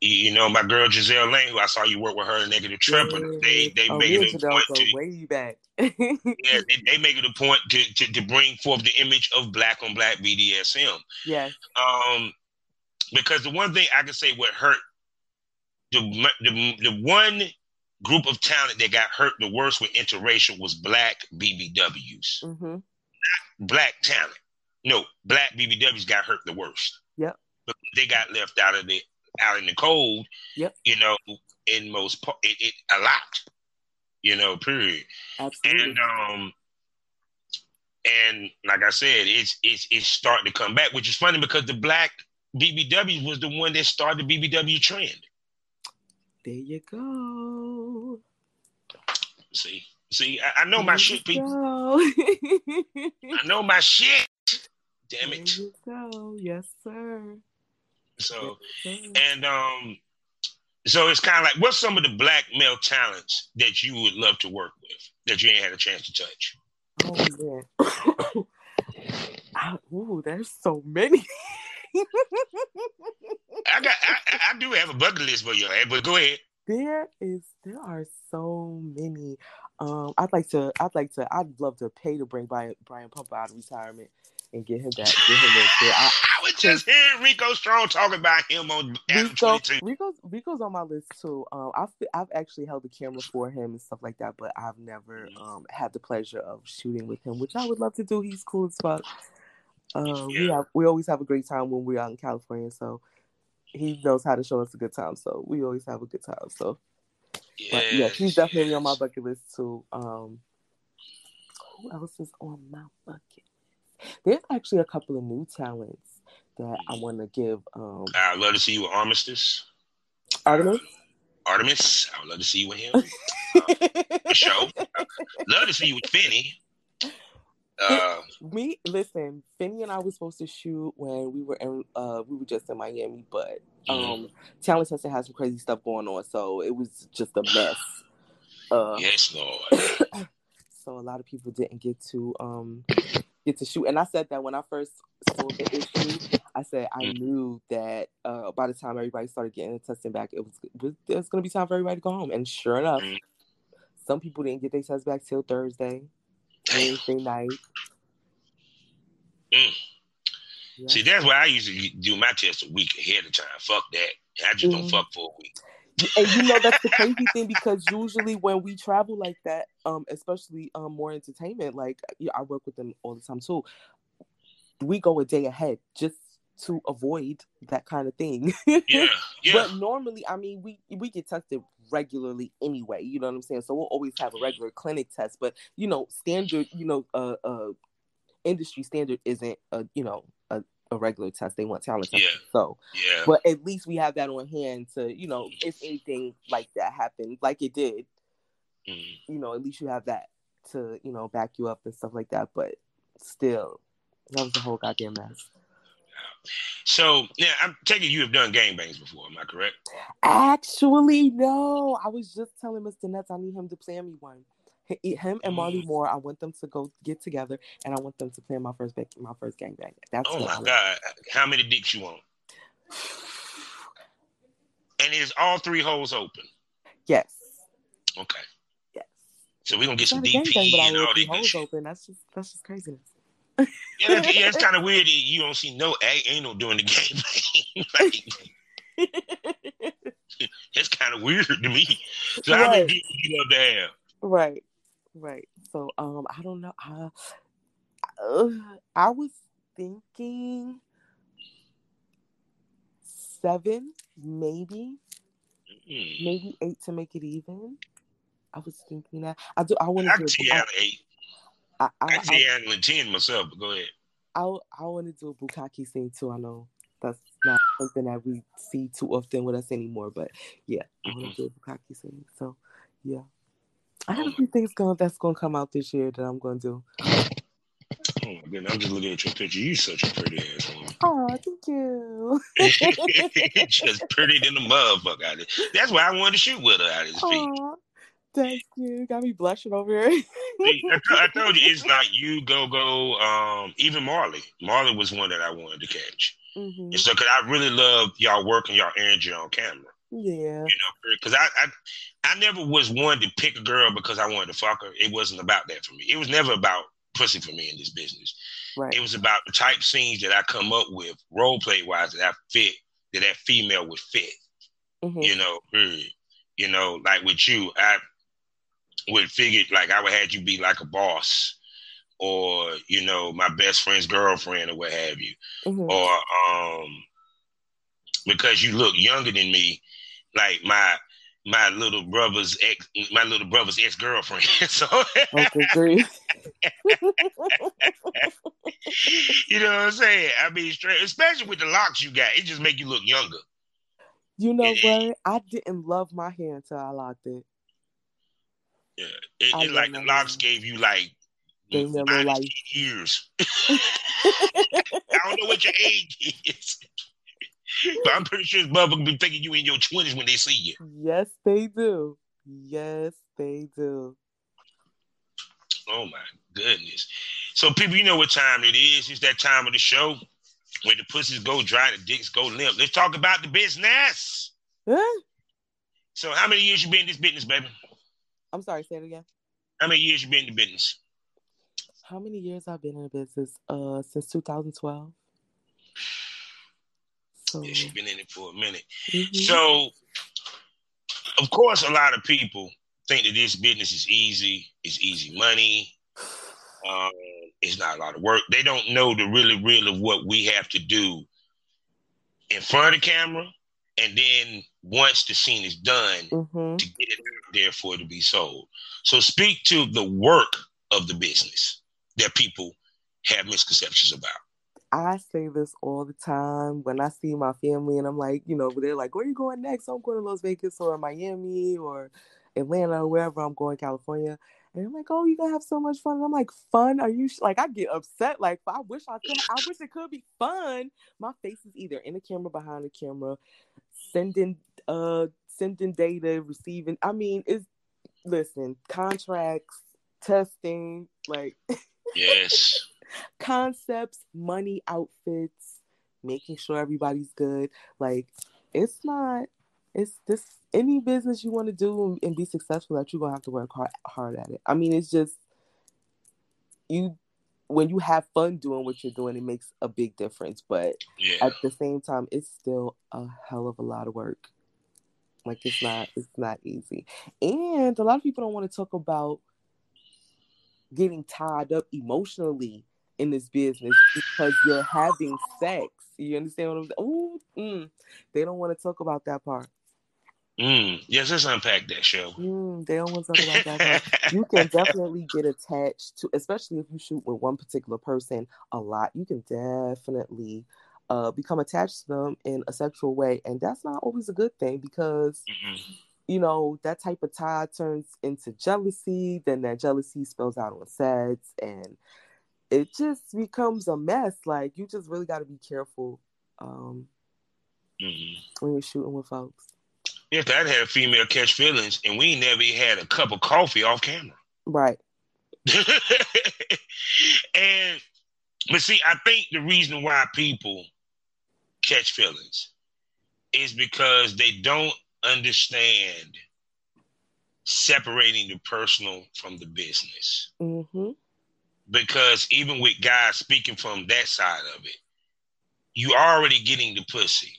you know, my girl Giselle Lane, who I saw you work with her in Negative Triple, yeah. they they oh, make it a point to way back. yeah, they, they, make it a point to, to, to bring forth the image of black on black BDSM. Yes. Um, because the one thing I can say what hurt the the the one group of talent that got hurt the worst with interracial was black BBWs. Mm-hmm. Black talent. No, black BBWs got hurt the worst. Yep. But they got left out of the out in the cold. Yep. You know, in most it, it a lot. You know, period. Absolutely. And um and like I said, it's it's it's starting to come back, which is funny because the black BBW was the one that started the BBW trend. There you go. See, see, I, I know there my shit, people. [laughs] I know [laughs] my shit. Damn it. There you go. Yes, sir. So, and um, so it's kind of like, what's some of the black male talents that you would love to work with that you ain't had a chance to touch? Oh man, [coughs] ooh, there's so many. [laughs] [laughs] I got, I, I, do have a bucket list for you, but go ahead. There is, there are so many. Um, I'd like to, I'd like to, I'd love to pay to bring Brian, Brian Pumper out of retirement and get him back. Get him in I, [laughs] I was just hearing Rico Strong talking about him on Rico, Rico's Rico's on my list too. Um, I've I've actually held the camera for him and stuff like that, but I've never mm-hmm. um had the pleasure of shooting with him, which I would love to do. He's cool as fuck. Uh, yeah. we have we always have a great time when we're out in California, so he knows how to show us a good time. So we always have a good time. So, yeah, he's definitely on my bucket list too. Um, who else is on my bucket? There's actually a couple of new talents that I want to give. Um, I'd love to see you with Armistice. Artemis. Artemis. I would love to see you with him. [laughs] show. Love to see you with Finney. Uh, me listen, Finney and I were supposed to shoot when we were in uh we were just in Miami, but mm-hmm. um talent testing had some crazy stuff going on, so it was just a mess. Uh, yes, Lord. [coughs] so a lot of people didn't get to um get to shoot, and I said that when I first saw the issue, I said I mm-hmm. knew that uh by the time everybody started getting the testing back, it was it was, it was going to be time for everybody to go home, and sure enough, mm-hmm. some people didn't get their tests back till Thursday. Wednesday night. Mm. Yeah. See, that's why I usually do my test a week ahead of time. Fuck that. I just mm. don't fuck for a week. And you know that's the crazy thing because usually when we travel like that, um, especially um more entertainment, like I work with them all the time too. We go a day ahead just to avoid that kind of thing. [laughs] yeah, yeah. But normally, I mean, we we get tested regularly anyway. You know what I'm saying? So we'll always have a regular clinic test. But you know, standard, you know, uh, uh industry standard isn't a you know a, a regular test. They want talent Yeah. So yeah. But at least we have that on hand to you know if anything like that happened, like it did. Mm. You know, at least you have that to you know back you up and stuff like that. But still, that was a whole goddamn mess. So yeah, I'm taking you have done gangbangs before. Am I correct? Actually, no. I was just telling Mr. Nuts I need him to plan me one. Him and Marley mm. Moore, I want them to go get together, and I want them to plan my first my first gangbang. That's oh my god! How many dicks you want? and is all three holes open? Yes. Okay. Yes. So we're gonna get some DP and all these holes open. That's just that's just craziness yeah, [laughs] yeah, it's kind of weird. You don't see no anal during the game. [laughs] like, it's kind of weird to me. So right. many people you love to have? Right, right. So um, I don't know. I, uh, I was thinking seven, maybe, mm. maybe eight to make it even. I was thinking that I do. I want to do. eight. I, I, I see angling ten myself, but go ahead. I I want to do a bukkake scene too. I know that's not something that we see too often with us anymore, but yeah, I want to mm-hmm. do a bukkake scene. So yeah, I have oh a few things going that's going to come out this year that I'm going to do. Oh my goodness, I'm just looking at your picture. You're such a pretty ass woman. Oh, thank you. [laughs] just pretty than the motherfucker. That's why I wanted to shoot with her out of this Aww. Thank you. Got me blushing over here. I, I, told you it's [laughs] like you, go go. Um, even Marley. Marley was one that I wanted to catch. Mm-hmm. And so, cause I really love y'all working y'all energy on camera. Yeah. You know, because I, I I never was one to pick a girl because I wanted to fuck her. It wasn't about that for me. It was never about pussy for me in this business. Right. It was about the type scenes that I come up with, role play wise, that I fit, that that female would fit. Mm-hmm. You know, you know, like with you, I would figure like I would have you be like a boss or you know my best friend's girlfriend or what have you. Mm-hmm. or um because you look younger than me like my my little brother's ex my little brother's ex girlfriend [laughs] so [laughs] [laughs] you know what i'm saying? I mean straight especially with the locks you got it just make you look younger. You know what? I didn't love my hair until i locked it yeah, it, it like the locks gave you like they never like years. [laughs] [laughs] I don't know what your age is, [laughs] but I'm pretty sure Bubba will be thinking you in your twenties when they see you. Yes, they do. Yes, they do. Oh my goodness! So people, you know what time it is? It's that time of the show where the pussies go dry, the dicks go limp. Let's talk about the business. Huh? So, how many years you been in this business, baby? I'm sorry, say it again. How many years you been in the business? How many years I've been in the business? Uh, since 2012. So, yeah, she's been in it for a minute. Mm-hmm. So, of course, a lot of people think that this business is easy. It's easy money. Um, it's not a lot of work. They don't know the really real of what we have to do in front of the camera and then once the scene is done mm-hmm. to get it out there for it to be sold. So speak to the work of the business that people have misconceptions about. I say this all the time when I see my family and I'm like, you know, they're like, where are you going next? I'm going to Las Vegas or Miami or Atlanta or wherever I'm going, California. And I'm like, oh, you're gonna have so much fun. And I'm like, fun? Are you sh-? like? I get upset. Like, I wish I could. I wish it could be fun. My face is either in the camera, behind the camera, sending, uh, sending data, receiving. I mean, it's listen, contracts, testing, like, yes, [laughs] concepts, money, outfits, making sure everybody's good. Like, it's not. It's this any business you want to do and be successful at, you're gonna have to work hard hard at it. I mean, it's just you when you have fun doing what you're doing, it makes a big difference. But yeah. at the same time, it's still a hell of a lot of work. Like it's not it's not easy. And a lot of people don't want to talk about getting tied up emotionally in this business because you're having sex. You understand what I'm saying? Mm, they don't want to talk about that part. Mm, yes, let's unpack that show. Mm, they don't want to talk about that. you can definitely get attached to, especially if you shoot with one particular person a lot. You can definitely uh, become attached to them in a sexual way, and that's not always a good thing because. Mm-hmm. You know, that type of tie turns into jealousy, then that jealousy spills out on sets, and it just becomes a mess. Like, you just really got to be careful um, mm-hmm. when you're shooting with folks. If that had a female catch feelings, and we never had a cup of coffee off camera. Right. [laughs] and but see, I think the reason why people catch feelings is because they don't understand separating the personal from the business. Mm-hmm. Because even with guys speaking from that side of it, you're already getting the pussy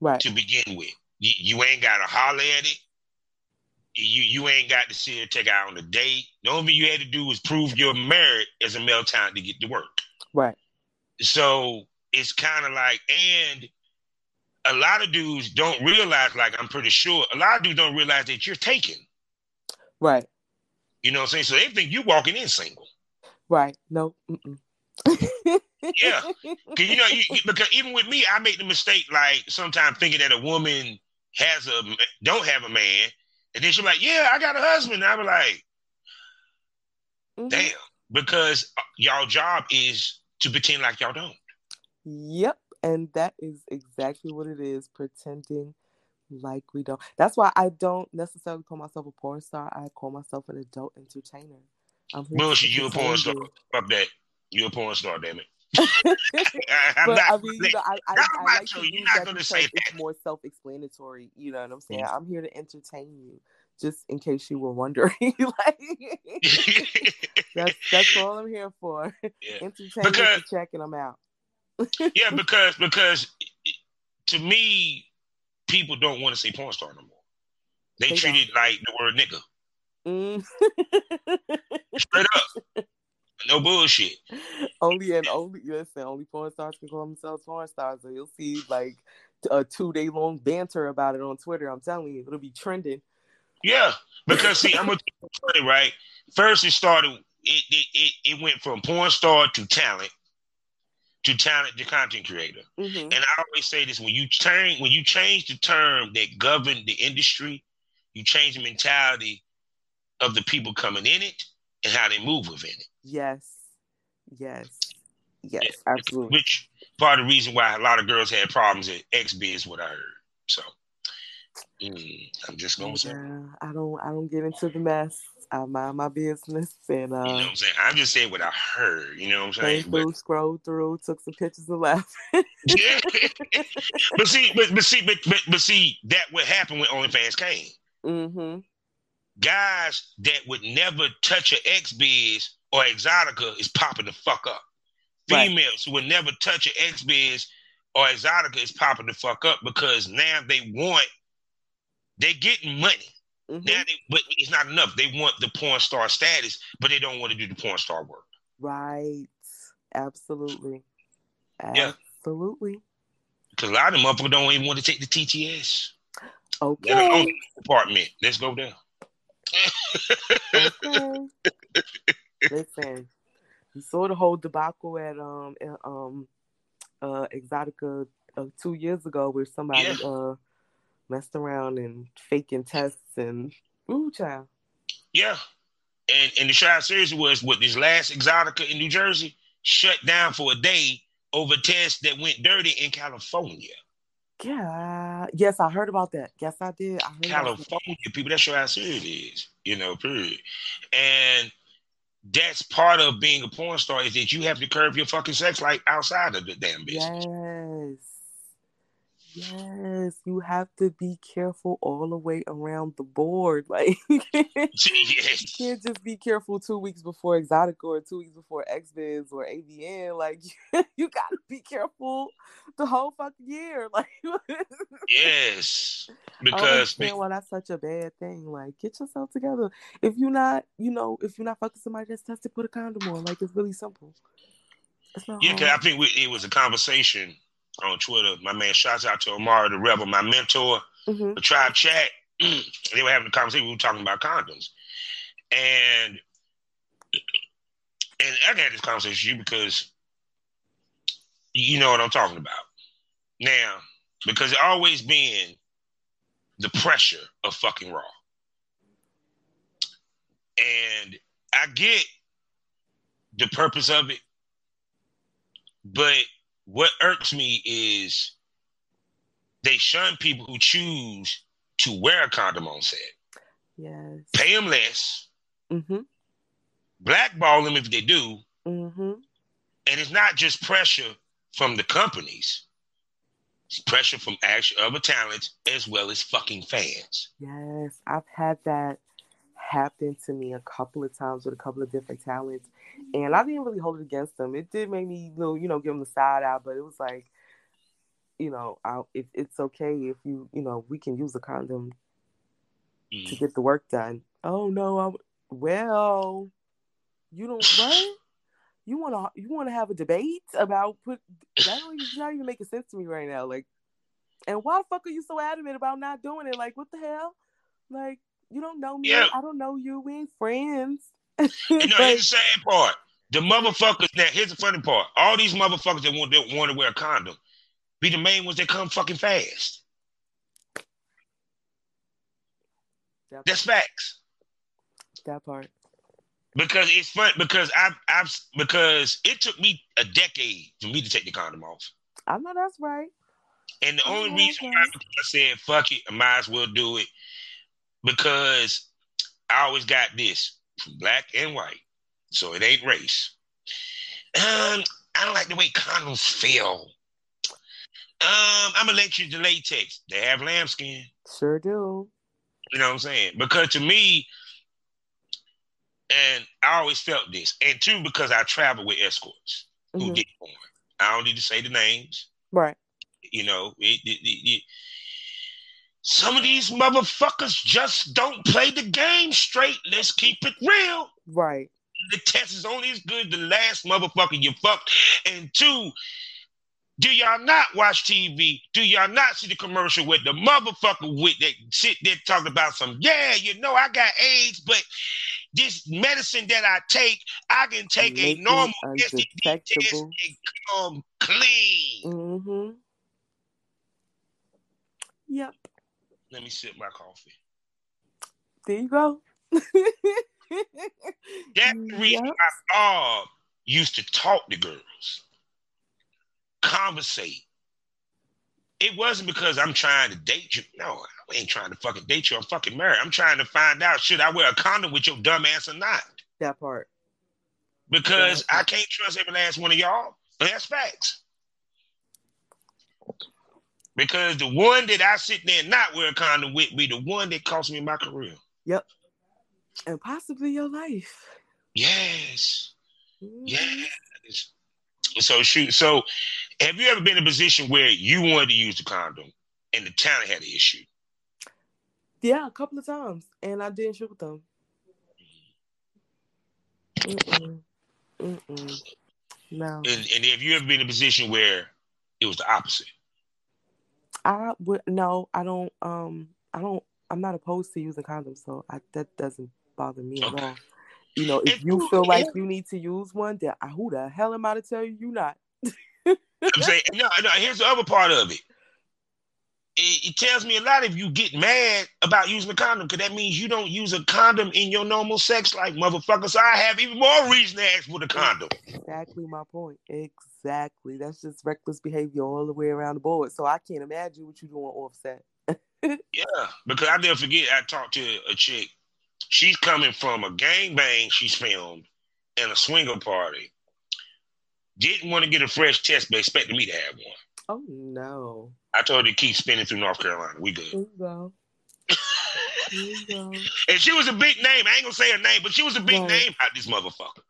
right to begin with. You, you ain't got to holler at it. You you ain't got to see her take out on a date. The only thing you had to do was prove your merit as a male talent to get to work. Right. So it's kind of like, and a lot of dudes don't realize, like I'm pretty sure, a lot of dudes don't realize that you're taken. Right. You know what I'm saying? So they think you walking in single. Right. No. yeah. [laughs] Cause you know, you, because even with me, I make the mistake like sometimes thinking that a woman has a don't have a man, and then she's like, "Yeah, I got a husband." I'm like, mm-hmm. "Damn," because y'all job is to pretend like y'all don't. Yep, and that is exactly what it is, pretending like we don't. That's why I don't necessarily call myself a porn star. I call myself an adult entertainer. I'm Bullshit, you a porn star. Fuck that. You a porn star, damn it. [laughs] but I mean, you know, I, I, I like to use that because it's more self-explanatory. You know what I'm saying? Mm-hmm. I'm here to entertain you, just in case you were wondering. [laughs] like, [laughs] that's that's all I'm here for. Yeah. Entertain because, checking them out. yeah, because because to me, people don't want to say porn star no more. They, they treat don't. it like the word nigga. Mm. Straight up. No bullshit. Only and only listen, only porn stars can call themselves porn stars. So you'll see like a two day long banter about it on Twitter. I'm telling you, it'll be trending. Yeah, because see, I'm gonna tell you right. First, it started. It, it it it went from porn star to talent, to talent to content creator. Mm-hmm. And I always say this: when you turn, when you change the term that govern the industry, you change the mentality of the people coming in it and how they move within it. Yes. Yes. Yes, absolutely. Which part of the reason why a lot of girls had problems at XB is what I heard. So mm, I'm just gonna say I don't I don't get into the mess. I mind my business and uh you know what I'm saying? I'm just saying what I heard, you know what I'm saying? But, scrolled through, took some pictures and left. yeah. [laughs] [laughs] but see, but, but see, but, but but see, that what happened when OnlyFans came. Mm-hmm guys that would never touch an XBiz or Exxxotica is popping the fuck up. Females right. who would never touch an XBiz or Exxxotica is popping the fuck up because now they want, they're getting money. Mm-hmm. Now they, but it's not enough. They want the porn star status, but they don't want to do the porn star work. Right. Absolutely. Absolutely. Because a lot of them motherfuckers don't even want to take the TTS. Okay. Department. Let's go there okay. Listen, you saw the whole debacle at um um uh Exxxotica uh, two years ago where somebody yeah. uh messed around and faking tests and ooh child. Yeah. And and the trial series was what this last Exxxotica in New Jersey shut down for a day over tests that went dirty in California. Yeah. Yes, I heard about that. Yes, I did. I California people, that's how serious it is. You know, period. And that's part of being a porn star is that you have to curb your fucking sex life outside of the damn business. Yes. Yes, you have to be careful all the way around the board. [laughs] Like, yes. you can't just be careful two weeks before Exotic or two weeks before XBiz or AVN. Like, [laughs] you gotta be careful the whole fucking year. [laughs] Like, yes, because I why that's such a bad thing. Like, get yourself together. If you're not, you know, if you're not fucking somebody that's tested, put a condom on. Like, it's really simple. It's not yeah, I think we, it was a conversation on Twitter. My man, shouts out to Omar the Rebel, my mentor, mm-hmm. the tribe chat. [clears throat] they were having a conversation. We were talking about condoms, and and I had this conversation with you because you know what I'm talking about. Now, because it always been the pressure of fucking raw, and I get the purpose of it, but what irks me is they shun people who choose to wear a condom on set. Yes. Pay them less. Mm-hmm. Blackball them if they do. Mm-hmm. And it's not just pressure from the companies. It's pressure from actual other talents as well as fucking fans. Yes, I've had that happen to me a couple of times with a couple of different talents and I didn't really hold it against them. It did make me, you know, give them the side out, but it was like, you know, I, if it's okay if you, you know, we can use a condom mm. to get the work done. Oh no, I, well, you don't what? You want to you want to have a debate about put that don't even, not even making sense to me right now. Like, and why the fuck are you so adamant about not doing it? Like, what the hell? Like, you don't know me. Yeah. I don't know you. We ain't friends. you know, here's the [laughs] sad part. The motherfuckers that here's the funny part. All these motherfuckers that want that want to wear a condom be the main ones that come fucking fast. That That's facts. That part. Because it's fun because I've I've because it took me a decade for me to take the condom off. I know that's right. And the I only reason why I said fuck it, I might as well do it because I always got this from black and white. So it ain't race. Um, I don't like the way condoms feel. Um, I'm you the latex. They have lambskin. Sure do. You know what I'm saying? Because to me, and I always felt this, and two, because I travel with escorts mm-hmm. who get born. I don't need to say the names. Right. You know, it, it, it, some of these motherfuckers just don't play the game straight. Let's keep it real. Right. The test is only as good the last motherfucker you fucked. And two, do y'all not watch TV? Do y'all not see the commercial with the motherfucker with that sit there talking about some, yeah, you know, I got AIDS, but this medicine that I take, I can take a normal STD test and come clean. Mm-hmm. Yep. Let me sip my coffee. There you go. [laughs] That's the reason yep. my mom used to talk to girls conversate. It wasn't because I'm trying to date you. No, I ain't trying to fucking date you. I'm fucking married. I'm trying to find out should I wear a condom with your dumb ass or not. That part. Because that part. I can't trust every last one of y'all. But that's facts. Because the one that I sit there and not wear a condom with be the one that cost me my career. Yep. And possibly your life. Yes. Mm-hmm. Yes. So shoot. So have you ever been in a position where you wanted to use the condom and the town had an issue? Yeah, a couple of times, and I didn't shoot with them. Mm-mm. Mm-mm. No. And, and have you ever been in a position where it was the opposite? I would no, I don't. Um, I don't. I'm not opposed to using condoms, so I, that doesn't bother me at all. You know, if you feel like you need to use one, then who the hell am I to tell you you not? I'm saying no, no. Here's the other part of it. It. It tells me a lot if you get mad about using a condom, because that means you don't use a condom in your normal sex life, motherfucker. So I have even more reason to ask for the condom. Exactly my point. Exactly. That's just reckless behavior all the way around the board. So I can't imagine what you're doing offset. [laughs] yeah, because I never forget. I talked to a chick. She's coming from a gang bang she's filmed and a swinger party didn't want to get a fresh test, but expected me to have one. Oh no! I told her to keep spinning through North Carolina. We good. There you go. There you go. [laughs] and she was a big name. I ain't gonna say her name, but she was a big right. name out this motherfucker.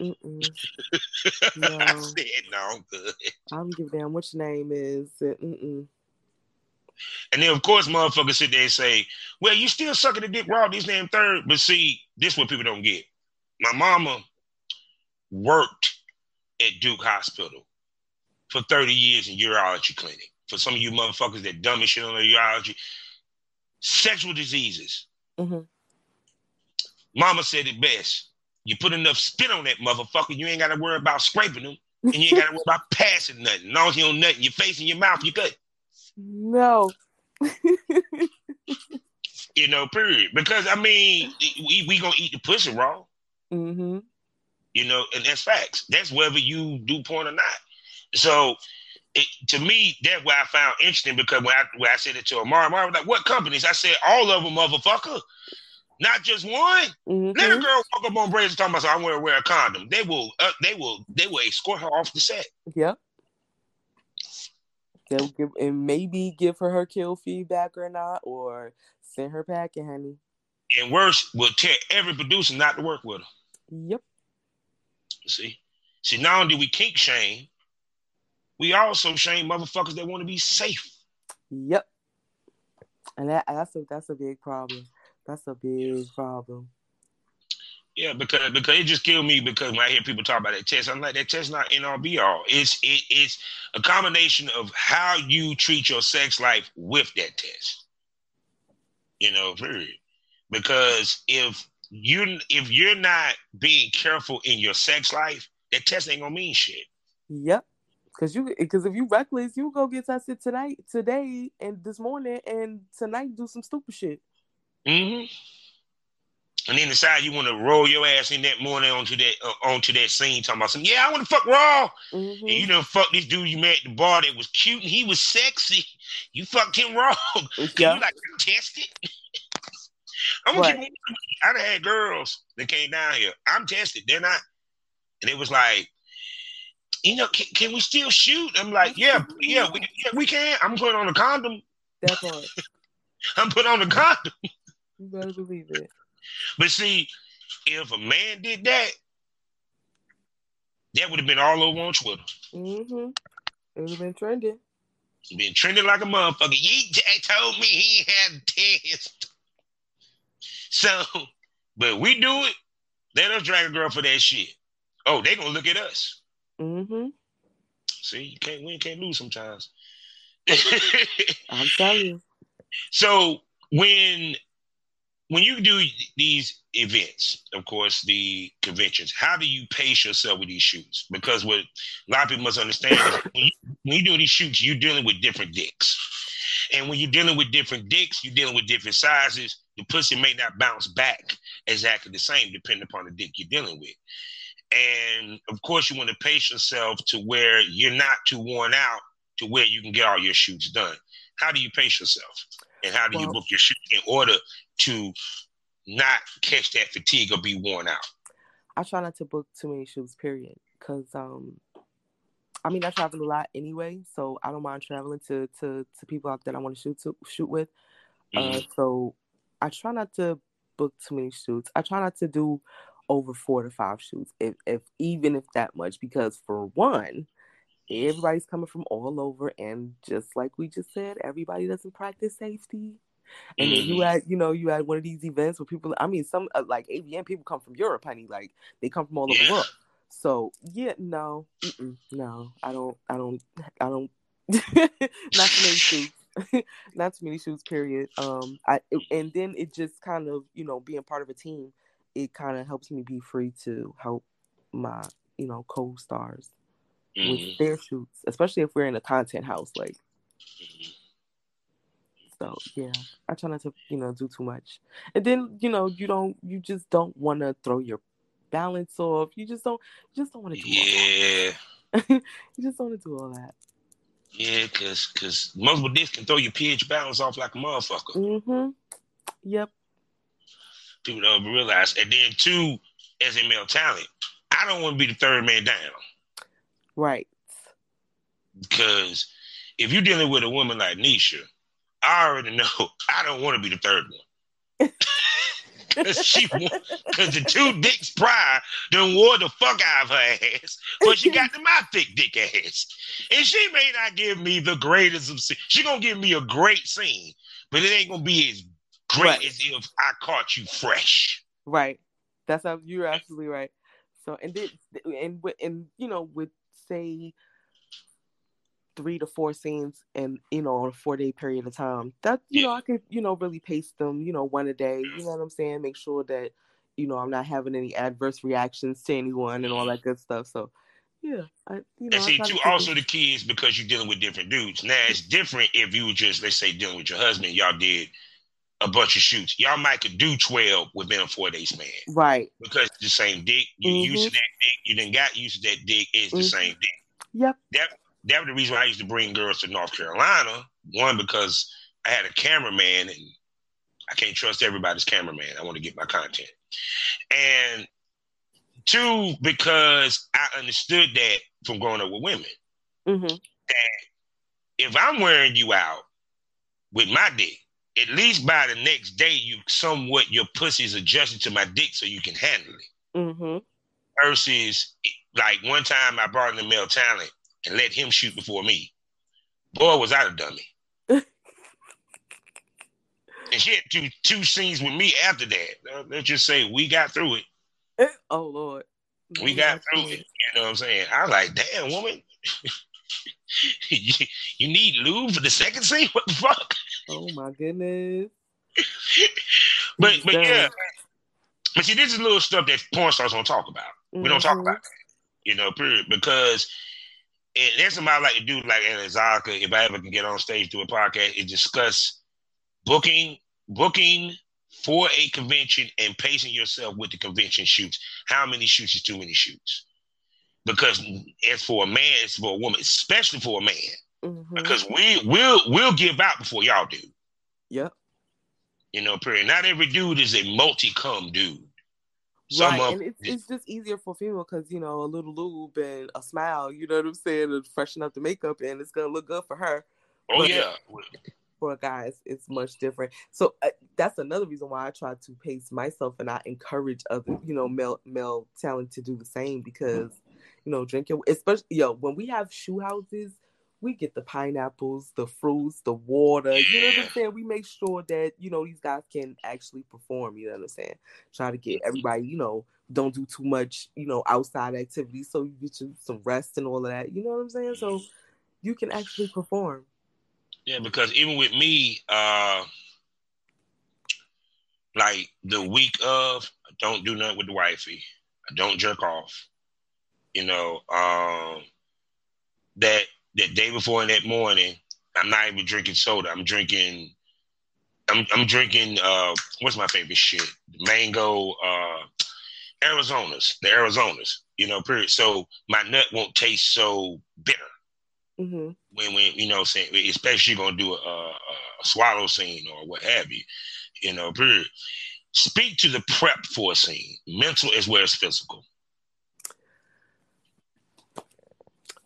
[laughs] no. I said no, I'm good. I don't give a damn what your name is. Mm-mm. And then of course motherfuckers sit there and say, Well, you still sucking the dick raw, this name third. But see, this what people don't get. My mama worked at Duke Hospital for 30 years in urology clinic. For some of you motherfuckers that dumb as shit on the urology, sexual diseases. Mm-hmm. Mama said it best. You put enough spit on that motherfucker, you ain't got to worry about scraping them, and you ain't got to worry about passing nothing. As long as you don't nut in your face and your mouth, you good. No. [laughs] you know, period. Because I mean, we we gonna eat the pussy raw. Mm-hmm. You know, and that's facts. That's whether you do porn or not. So it, to me, that's what I found interesting because when I when I said it to Amara, Amara was like, "What companies?" I said, "All of them, motherfucker." Not just one. Mm-hmm. Let a girl walk up on braids and talk about, "I'm going to wear a condom." They will, uh, they will, they will escort her off the set. Yep. They'll give and maybe give her her kill feedback or not, or send her packing, honey. And worse, will tell every producer not to work with her. Yep. See, see, not only do we kink shame, we also shame motherfuckers that want to be safe. Yep, and that that's a that's a big problem. That's a big problem. Yeah, because because it just killed me because when I hear people talk about that test, I'm like that test not in all be all. It's it, it's a combination of how you treat your sex life with that test. You know, period. Because if you if you're not being careful in your sex life, that test ain't gonna mean shit. Yep. Cause you, cause if you reckless, you go get tested tonight, today, and this morning, and tonight do some stupid shit. Mm-hmm. And then decide you want to roll your ass in that morning onto that uh, onto that scene, talking about some. Yeah, I want to fuck raw. Mm-hmm. And you done fuck this dude you met at the bar that was cute and he was sexy. You fucked him wrong. [laughs] Yeah. [laughs] you like tested. I'm gonna keep I've had girls that came down here. I'm tested. They're not. And it was like, you know, can, can we still shoot? I'm like, yeah, yeah, we, yeah, we can. I'm putting on a condom. That part. [laughs] I'm putting on a condom. You better believe it. But see, if a man did that, that would have been all over on Twitter. Mm-hmm. It would have been trending. Been trending like a motherfucker. Yeet told me he had test. So, but we do it. Let us drag a girl for that shit. Oh, they gonna look at us. Mm-hmm. See, you can't win, can't lose sometimes. [laughs] I'm telling you. So when when you do these events, of course, the conventions, how do you pace yourself with these shoots? Because what a lot of people must understand is when you, when you do these shoots, you're dealing with different dicks. And when you're dealing with different dicks, you're dealing with different sizes. The pussy may not bounce back exactly the same depending upon the dick you're dealing with. And of course, you want to pace yourself to where you're not too worn out to where you can get all your shoots done. How do you pace yourself? And how do well, you book your shoot in order to not catch that fatigue or be worn out? I try not to book too many shoots, period. Because um I mean I travel a lot anyway, so I don't mind traveling to to, to people that I want to shoot to shoot with. Mm-hmm. Uh, so I try not to book too many shoots. I try not to do over four to five shoots, if, if even if that much, because for one, everybody's coming from all over, and just like we just said, everybody doesn't practice safety. And mm. then you mm-hmm. had, you know, you had one of these events where people, I mean, some uh, like AVN people come from Europe, honey. Like they come from all over the world. So yeah, no, no, I don't, I don't, I don't, [laughs] not too many shoots, [laughs] not too many shoots. Period. Um, I and then it just kind of, you know, being part of a team, it kind of helps me be free to help my, you know, co-stars mm. with mm-hmm. their shoots, especially if we're in a content house, like. Mm-hmm. So yeah, I try not to, you know, do too much. And then, you know, you don't you just don't wanna throw your balance off. You just don't you just don't want to do yeah. [laughs] you just don't want to do all that. Yeah, cause cause multiple dicks can throw your pH balance off like a motherfucker. Mm-hmm. Yep. People don't realize. And then two, as a male talent, I don't want to be the third man down. Right. Because if you're dealing with a woman like Nisha, I already know [laughs] I don't want to be the third one. [laughs] Cause she because the two dicks prior done wore the fuck out of her ass, but she got the my thick dick ass. And she may not give me the greatest of She gonna give me a great scene, but it ain't gonna be as great right. as if I caught you fresh. Right. That's how you're absolutely right. So and then and and you know with say three to four scenes and you know on a four day period of time that you yeah. know i could you know really pace them you know one a day you know what i'm saying make sure that you know i'm not having any adverse reactions to anyone and all that mm-hmm. good stuff so yeah I, you know, and see too also the key is because you're dealing with different dudes now it's different if you were just let's say dealing with your husband y'all did a bunch of shoots y'all might could do 12 within a four day span right because the same dick you mm-hmm. used to that dick you then got used to that dick it's the mm-hmm. same dick yep that that was the reason why I used to bring girls to North Carolina. One, because I had a cameraman and I can't trust everybody's cameraman. I want to get my content. And two, because I understood that from growing up with women. Mm-hmm. That if I'm wearing you out with my dick, at least by the next day, you somewhat your pussy's adjusted to my dick so you can handle it. Mm-hmm. Versus, like one time I brought in the male talent and let him shoot before me. Boy, was I a dummy. [laughs] and she had two two scenes with me after that. Let's just say we got through it. Oh Lord. We got through it. You know what I'm saying? I was like, damn woman. [laughs] you, you need lube for the second scene? What the fuck? Oh my goodness. [laughs] but but yeah. But see, this is little stuff that porn stars don't talk about. Mm-hmm. We don't talk mm-hmm. about that. You know, period. Because and there's somebody I like to do like Anazaka, if I ever can get on stage do a podcast, is discuss booking, booking for a convention and pacing yourself with the convention shoots. How many shoots is too many shoots? Because as for a man, it's for a woman, especially for a man. Mm-hmm. Because we will we'll give out before y'all do. Yep. You know, period. Not every dude is a multi-cum dude. Some right, and it's, it's just easier for female because you know a little lube and a smile, you know what I'm saying, to freshen up the makeup, and it's gonna look good for her. Oh but yeah. For guys, it's much different. So uh, that's another reason why I try to pace myself and I encourage other, you know, male male talent to do the same because, you know, drinking, especially yo, when we have shoe houses, we get the pineapples, the fruits, the water. You know what I'm saying? We make sure that you know these guys can actually perform. You know what I'm saying? Try to get everybody. You know, don't do too much. You know, outside activities, so you get you some rest and all of that. You know what I'm saying? So you can actually perform. Yeah, because even with me, uh like the week of, I don't do nothing with the wifey. I don't jerk off. You know, um that that day before and that morning, I'm not even drinking soda. I'm drinking. I'm I'm drinking. Uh, what's my favorite shit? Mango. Uh, Arizona's. The Arizona's. You know. Period. So my nut won't taste so bitter. Mm-hmm. When when you know saying especially gonna do a, a, a swallow scene or what have you. You know. Period. Speak to the prep for a scene, mental as well as physical.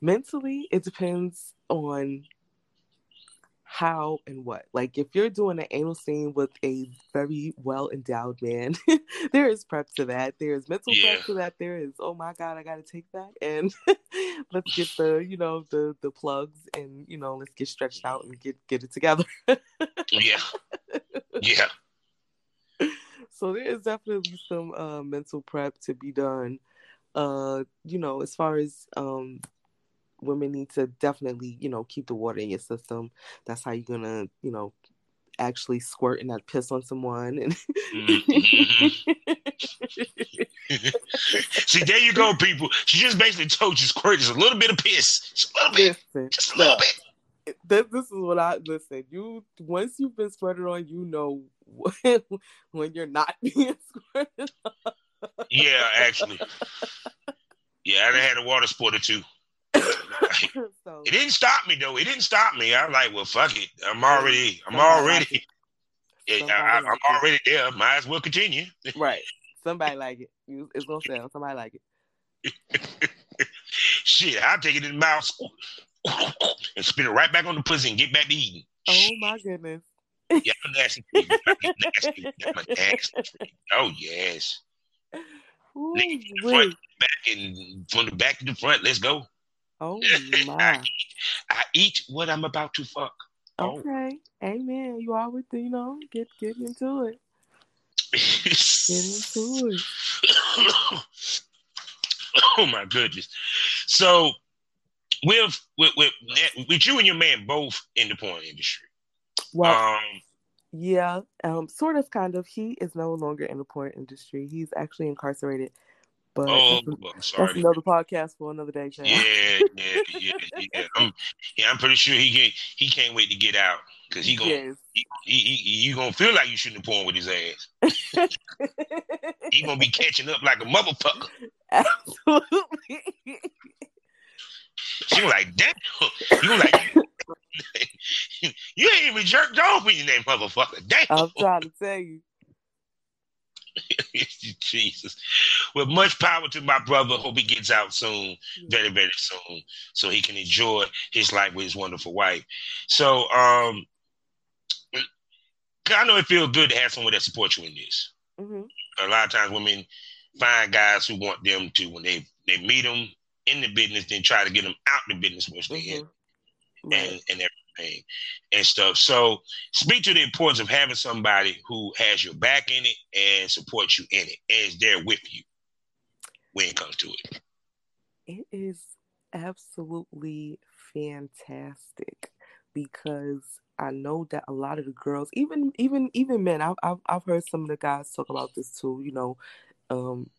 Mentally it depends on how and what. Like if you're doing an anal scene with a very well endowed man, [laughs] there is prep to that. There's mental yeah. prep to that. There is, oh my god, I gotta take that and [laughs] let's get the, you know, the the plugs and you know, let's get stretched out and get get it together. [laughs] yeah. Yeah. So there is definitely some uh, mental prep to be done. Uh, you know, as far as um women need to definitely, you know, keep the water in your system. That's how you're gonna, you know, actually squirt and not piss on someone. And mm-hmm. [laughs] See, there you go, people. She just basically told you squirt is a little bit of piss. Just a little bit. Listen, just a little bit. This, this is what I listen. You once you've been squirted on, you know when, [laughs] when you're not [laughs] being squirted on. Yeah, actually. Yeah, I had a water sport or two. [laughs] so, it didn't stop me though. It didn't stop me. I'm like, well, fuck it. I'm already. I'm already. Like [laughs] I, am already there. Might as well continue. [laughs] right. Somebody like it. It's gonna sell. Somebody like it. Shit, I'll take it in the mouth and spit it right back on the pussy and get back to eating. Oh my goodness. Yeah, I'm nasty. nasty. I'm nasty. Oh yes. Ooh, back and from the back to the front. Let's go. Oh [laughs] my! I, eat what I'm about to fuck. Oh. Okay, amen. You always, you know, get get into it. get into it. [coughs] oh my goodness! So, with with with with you and your man both in the porn industry. Well, um, yeah, um, sort of, kind of. He is no longer in the porn industry. He's actually incarcerated but oh, that's, that's another podcast for another day. Yeah, yeah, yeah, yeah. [laughs] I'm, yeah, I'm pretty sure he can, he can't wait to get out because he gonna yes. he, he, he, you gonna feel like you shouldn't have porn with his ass. [laughs] he gonna be catching up like a motherfucker. Absolutely. She was like, damn. You was like, [laughs] you ain't even jerked off with your name, motherfucker. Damn. I'm trying to tell you. [laughs] Jesus. Well, much power to my brother. Hope he gets out soon, very, very soon, so he can enjoy his life with his wonderful wife. So, um, I know it feels good to have someone that supports you in this. Mm-hmm. A lot of times, women find guys who want them to when they they meet them in the business, then try to get them out the business once they're mm-hmm. in, right. and and everything and stuff. So speak to the importance of having somebody who has your back in it and supports you in it and is there with you when it comes to it. It is absolutely fantastic because I know that a lot of the girls, even even even men, I've I've, I've heard some of the guys talk about this too. You know, um,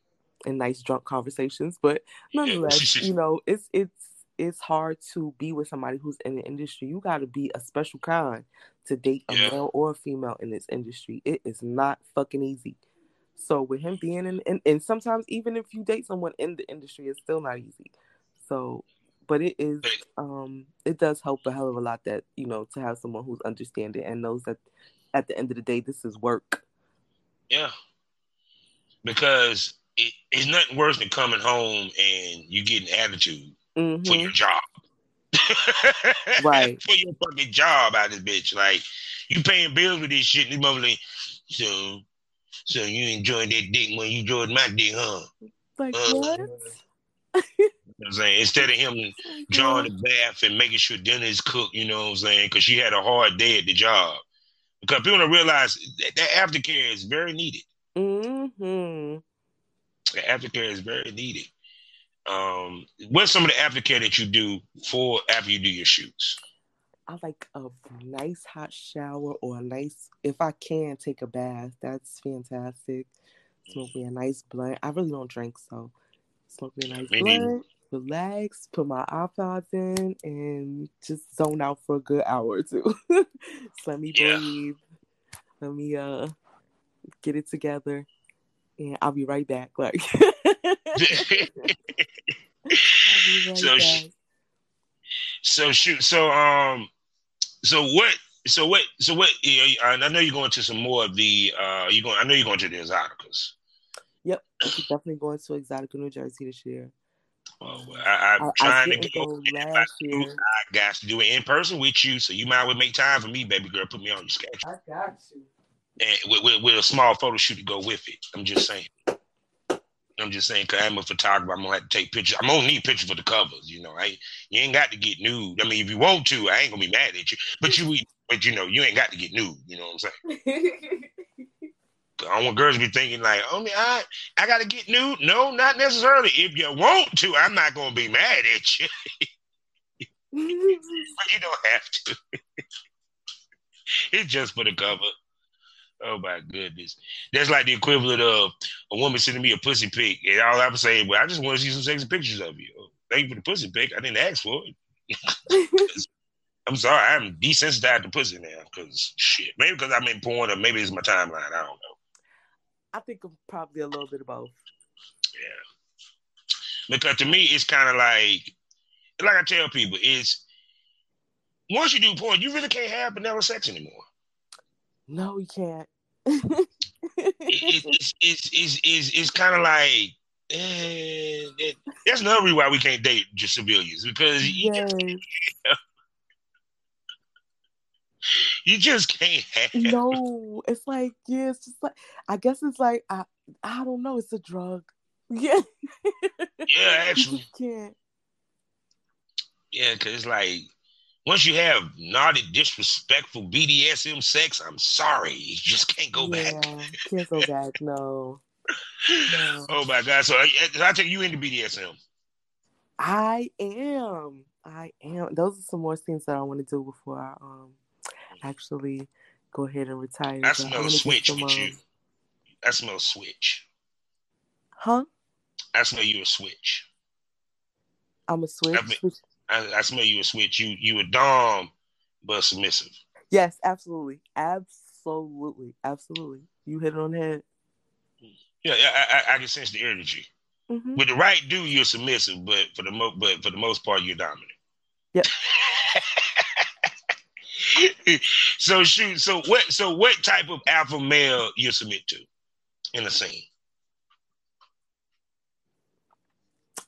in nice drunk conversations, but nonetheless, [laughs] you know, it's it's it's hard to be with somebody who's in the industry. You got to be a special kind to date a yeah. male or a female in this industry. It is not fucking easy. So with him being in, and, and sometimes even if you date someone in the industry, it's still not easy. So, but it is, um, it does help a hell of a lot that you know to have someone who's understanding and knows that at the end of the day, this is work. Yeah, because it, it's nothing worse than coming home and you getting attitude mm-hmm. for your job. [laughs] right. for your fucking job out of this bitch. Like you paying bills with this shit. And these like, so so you enjoyed that dick when you enjoyed my dick, huh? Like uh, what? You know what I'm saying instead of him [laughs] oh drawing the bath and making sure dinner is cooked, you know what I'm saying? Because she had a hard day at the job. Because people don't realize that, that aftercare is very needed. Mm-hmm. The aftercare is very needed. Um, what's some of the aftercare that you do for after you do your shoots? I like a nice hot shower or a nice, if I can, take a bath. That's fantastic. Smoke me a nice blunt. I really don't drink, so smoke me a nice blunt, relax, put my iPods in, and just zone out for a good hour or two. [laughs] let me yeah. breathe. Let me uh get it together, and I'll be right back. Like. right [laughs] [laughs] so, back. so shoot. So um, so what? So what? So what? I know you're going to some more of the. Uh, you going? I know you're going to the Exxxoticas. Yep, definitely going to Exxxotica, New Jersey this year. Oh, well, I, am trying I to go. last I, year. I got to do it in person with you, so you might well make time for me, baby girl. Put me on your schedule. I got you. And with, with, with a small photo shoot to go with it. I'm just saying. I'm just saying, cause I'm a photographer. I'm gonna have to take pictures. I'm gonna need pictures for the covers. You know, I you ain't got to get nude. I mean, if you want to, I ain't gonna be mad at you. But you, but you know, you ain't got to get nude. You know what I'm saying? [laughs] I don't want girls to be thinking like, oh, I, I got to get nude. No, not necessarily. If you want to, I'm not gonna be mad at you. [laughs] but you don't have to. [laughs] it's just for the cover. Oh my goodness. That's like the equivalent of a woman sending me a pussy pic. And all I'm saying, well, I just want to see some sexy pictures of you. Oh, thank you for the pussy pic. I didn't ask for it. [laughs] I'm sorry, I'm desensitized to pussy now because shit. Maybe because I'm in porn or maybe it's my timeline. I don't know. I think probably a little bit of both. Yeah. Because to me, it's kind of like, like I tell people, it's once you do porn, you really can't have vanilla sex anymore. No, you can't. it, it's, it's, it's, it's, it's kind of like eh, that's another reason why we can't date just civilians because you, yes. just, you just can't have. No, it's like yeah, it's just like I guess it's like I I don't know. It's a drug. [laughs] Yeah. yeah, actually. You can't. Yeah, because it's like once you have naughty, disrespectful BDSM sex, I'm sorry, you just can't go yeah, back. can't go back. No. no. [laughs] Oh my God! So I, I take you into BDSM. I am. I am. Those are some more things that I want to do before I um actually go ahead and retire. I smell a switch with um, you. I smell a switch. Huh? I smell you a switch. I'm a switch. I, I smell you a switch. You you a dom, but submissive. Yes, absolutely, absolutely, absolutely. You hit it on the head. Yeah, I, I, I can sense the energy. Mm-hmm. With the right dude, you're submissive, but for the mo- but for the most part, you're dominant. Yep. [laughs] so shoot. So what? So what type of alpha male you submit to in the scene?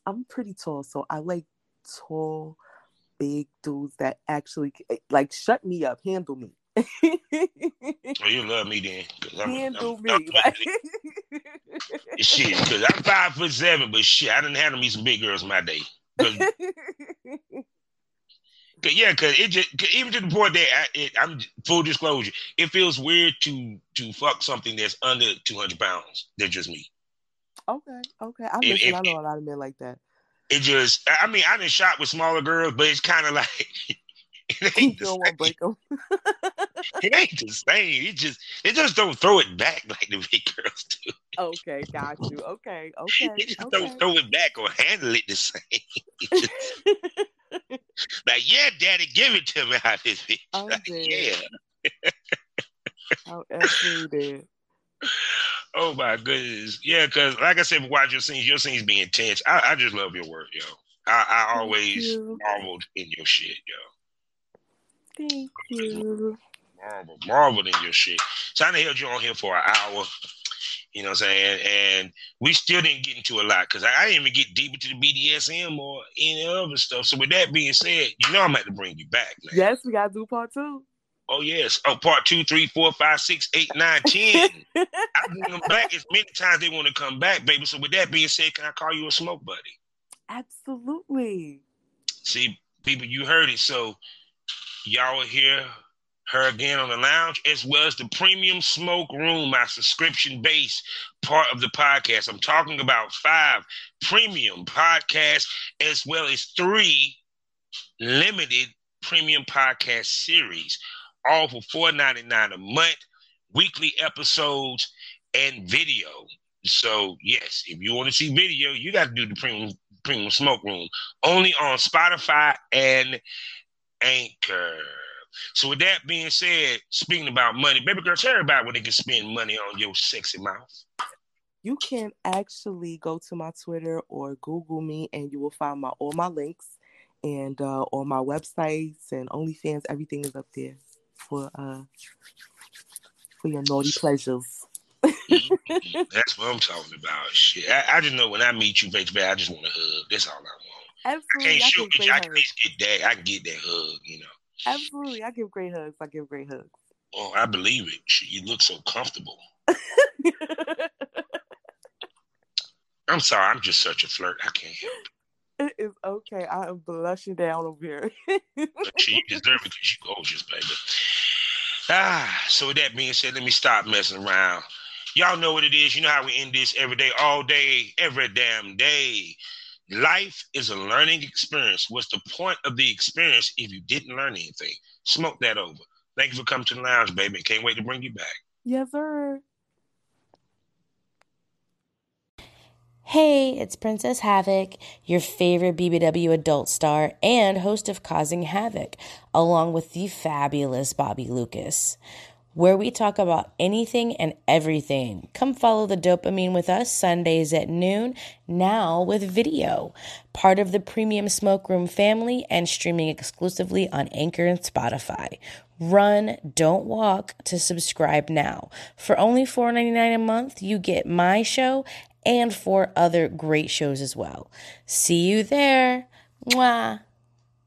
I'm pretty tall, so I like tall, big dudes that actually eh, like shut me up, handle me. [laughs] oh, you love me then. I'm, handle I'm, me. [laughs] I'm, shit, because I'm five foot seven, but shit, I didn't handle me some big girls in my day. Cause, [laughs] cause yeah, because it just cause even to the point that I, it, I'm full disclosure, it feels weird to to fuck something that's under 200 pounds. They're just me. Okay, okay. I listen. I know a lot of men like that it just I mean I didn't shot with smaller girls, but it's kind of like [laughs] it ain't the same. Break them. [laughs] it ain't the same. It just it just don't throw it back [laughs] like the big girls do. Okay, got you. Okay, okay. It just okay. don't throw it back or handle it the same. Just, like yeah, daddy, give it to me out this bitch. Like, yeah. I'm absolutely. Oh my goodness, yeah. Because like I said, watch your scenes. Your scenes be intense. I, I just love your work, yo. I, I always marveled in your shit, yo. Thank you. Marvel, marveled in your shit. So I held you on here for an hour, You know what I'm saying? And we still didn't get into a lot because I, I, didn't even get deep into the BDSM or any other stuff. So with that being said, you know I'm about to bring you back. Man. Yes, we gotta do part two. Oh yes. Oh, part two, three, four, five, six, eight, nine, ten. I bring them back as many times they want to come back, baby. So with that being said, can I call you a smoke buddy? Absolutely. See, people, you heard it. So y'all will hear her again on the lounge, as well as the premium smoke room, my subscription based part of the podcast. I'm talking about five premium podcasts, as well as three limited premium podcast series, all for $4.99 a month, weekly episodes, and video. So, yes, if you want to see video, you got to do the premium premium smoke room only on Spotify and Anchor. So with that being said, speaking about money, baby girl, tell everybody where they can spend money on your sexy mouth. You can actually go to my Twitter or Google me, and you will find my all my links and uh, my websites and OnlyFans. Everything is up there for uh for your naughty pleasures. [laughs] That's what I'm talking about. Shit, I, I, just know when I meet you, baby, I just want to hug. That's all I want. Absolutely, I can't shoot, I, I can get that. I can get that hug. You know. Absolutely. I give great hugs. I give great hugs. Oh, I believe it. You look so comfortable. [laughs] I'm sorry. I'm just such a flirt. I can't help it. It is okay. I am blushing down over here. she deserve it because you're gorgeous, baby. Ah, so with that being said, let me stop messing around. Y'all know what it is. You know how we end this every day, all day, every damn day. Life is a learning experience. What's the point of the experience if you didn't learn anything? Smoke that over. Thank you for coming to the lounge, baby. Can't wait to bring you back. Yes, sir. Hey, it's Princess Havoc, your favorite BBW adult star and host of Causing Havoc, along with the fabulous Bobby Lucas where we talk about anything and everything. Come follow the dopamine with us Sundays at noon, now with video. Part of the Premium Smoke Room family and streaming exclusively on Anchor and Spotify. Run, don't walk to subscribe now. For only $4.99 a month, you get my show and for other great shows as well. See you there. Mwah.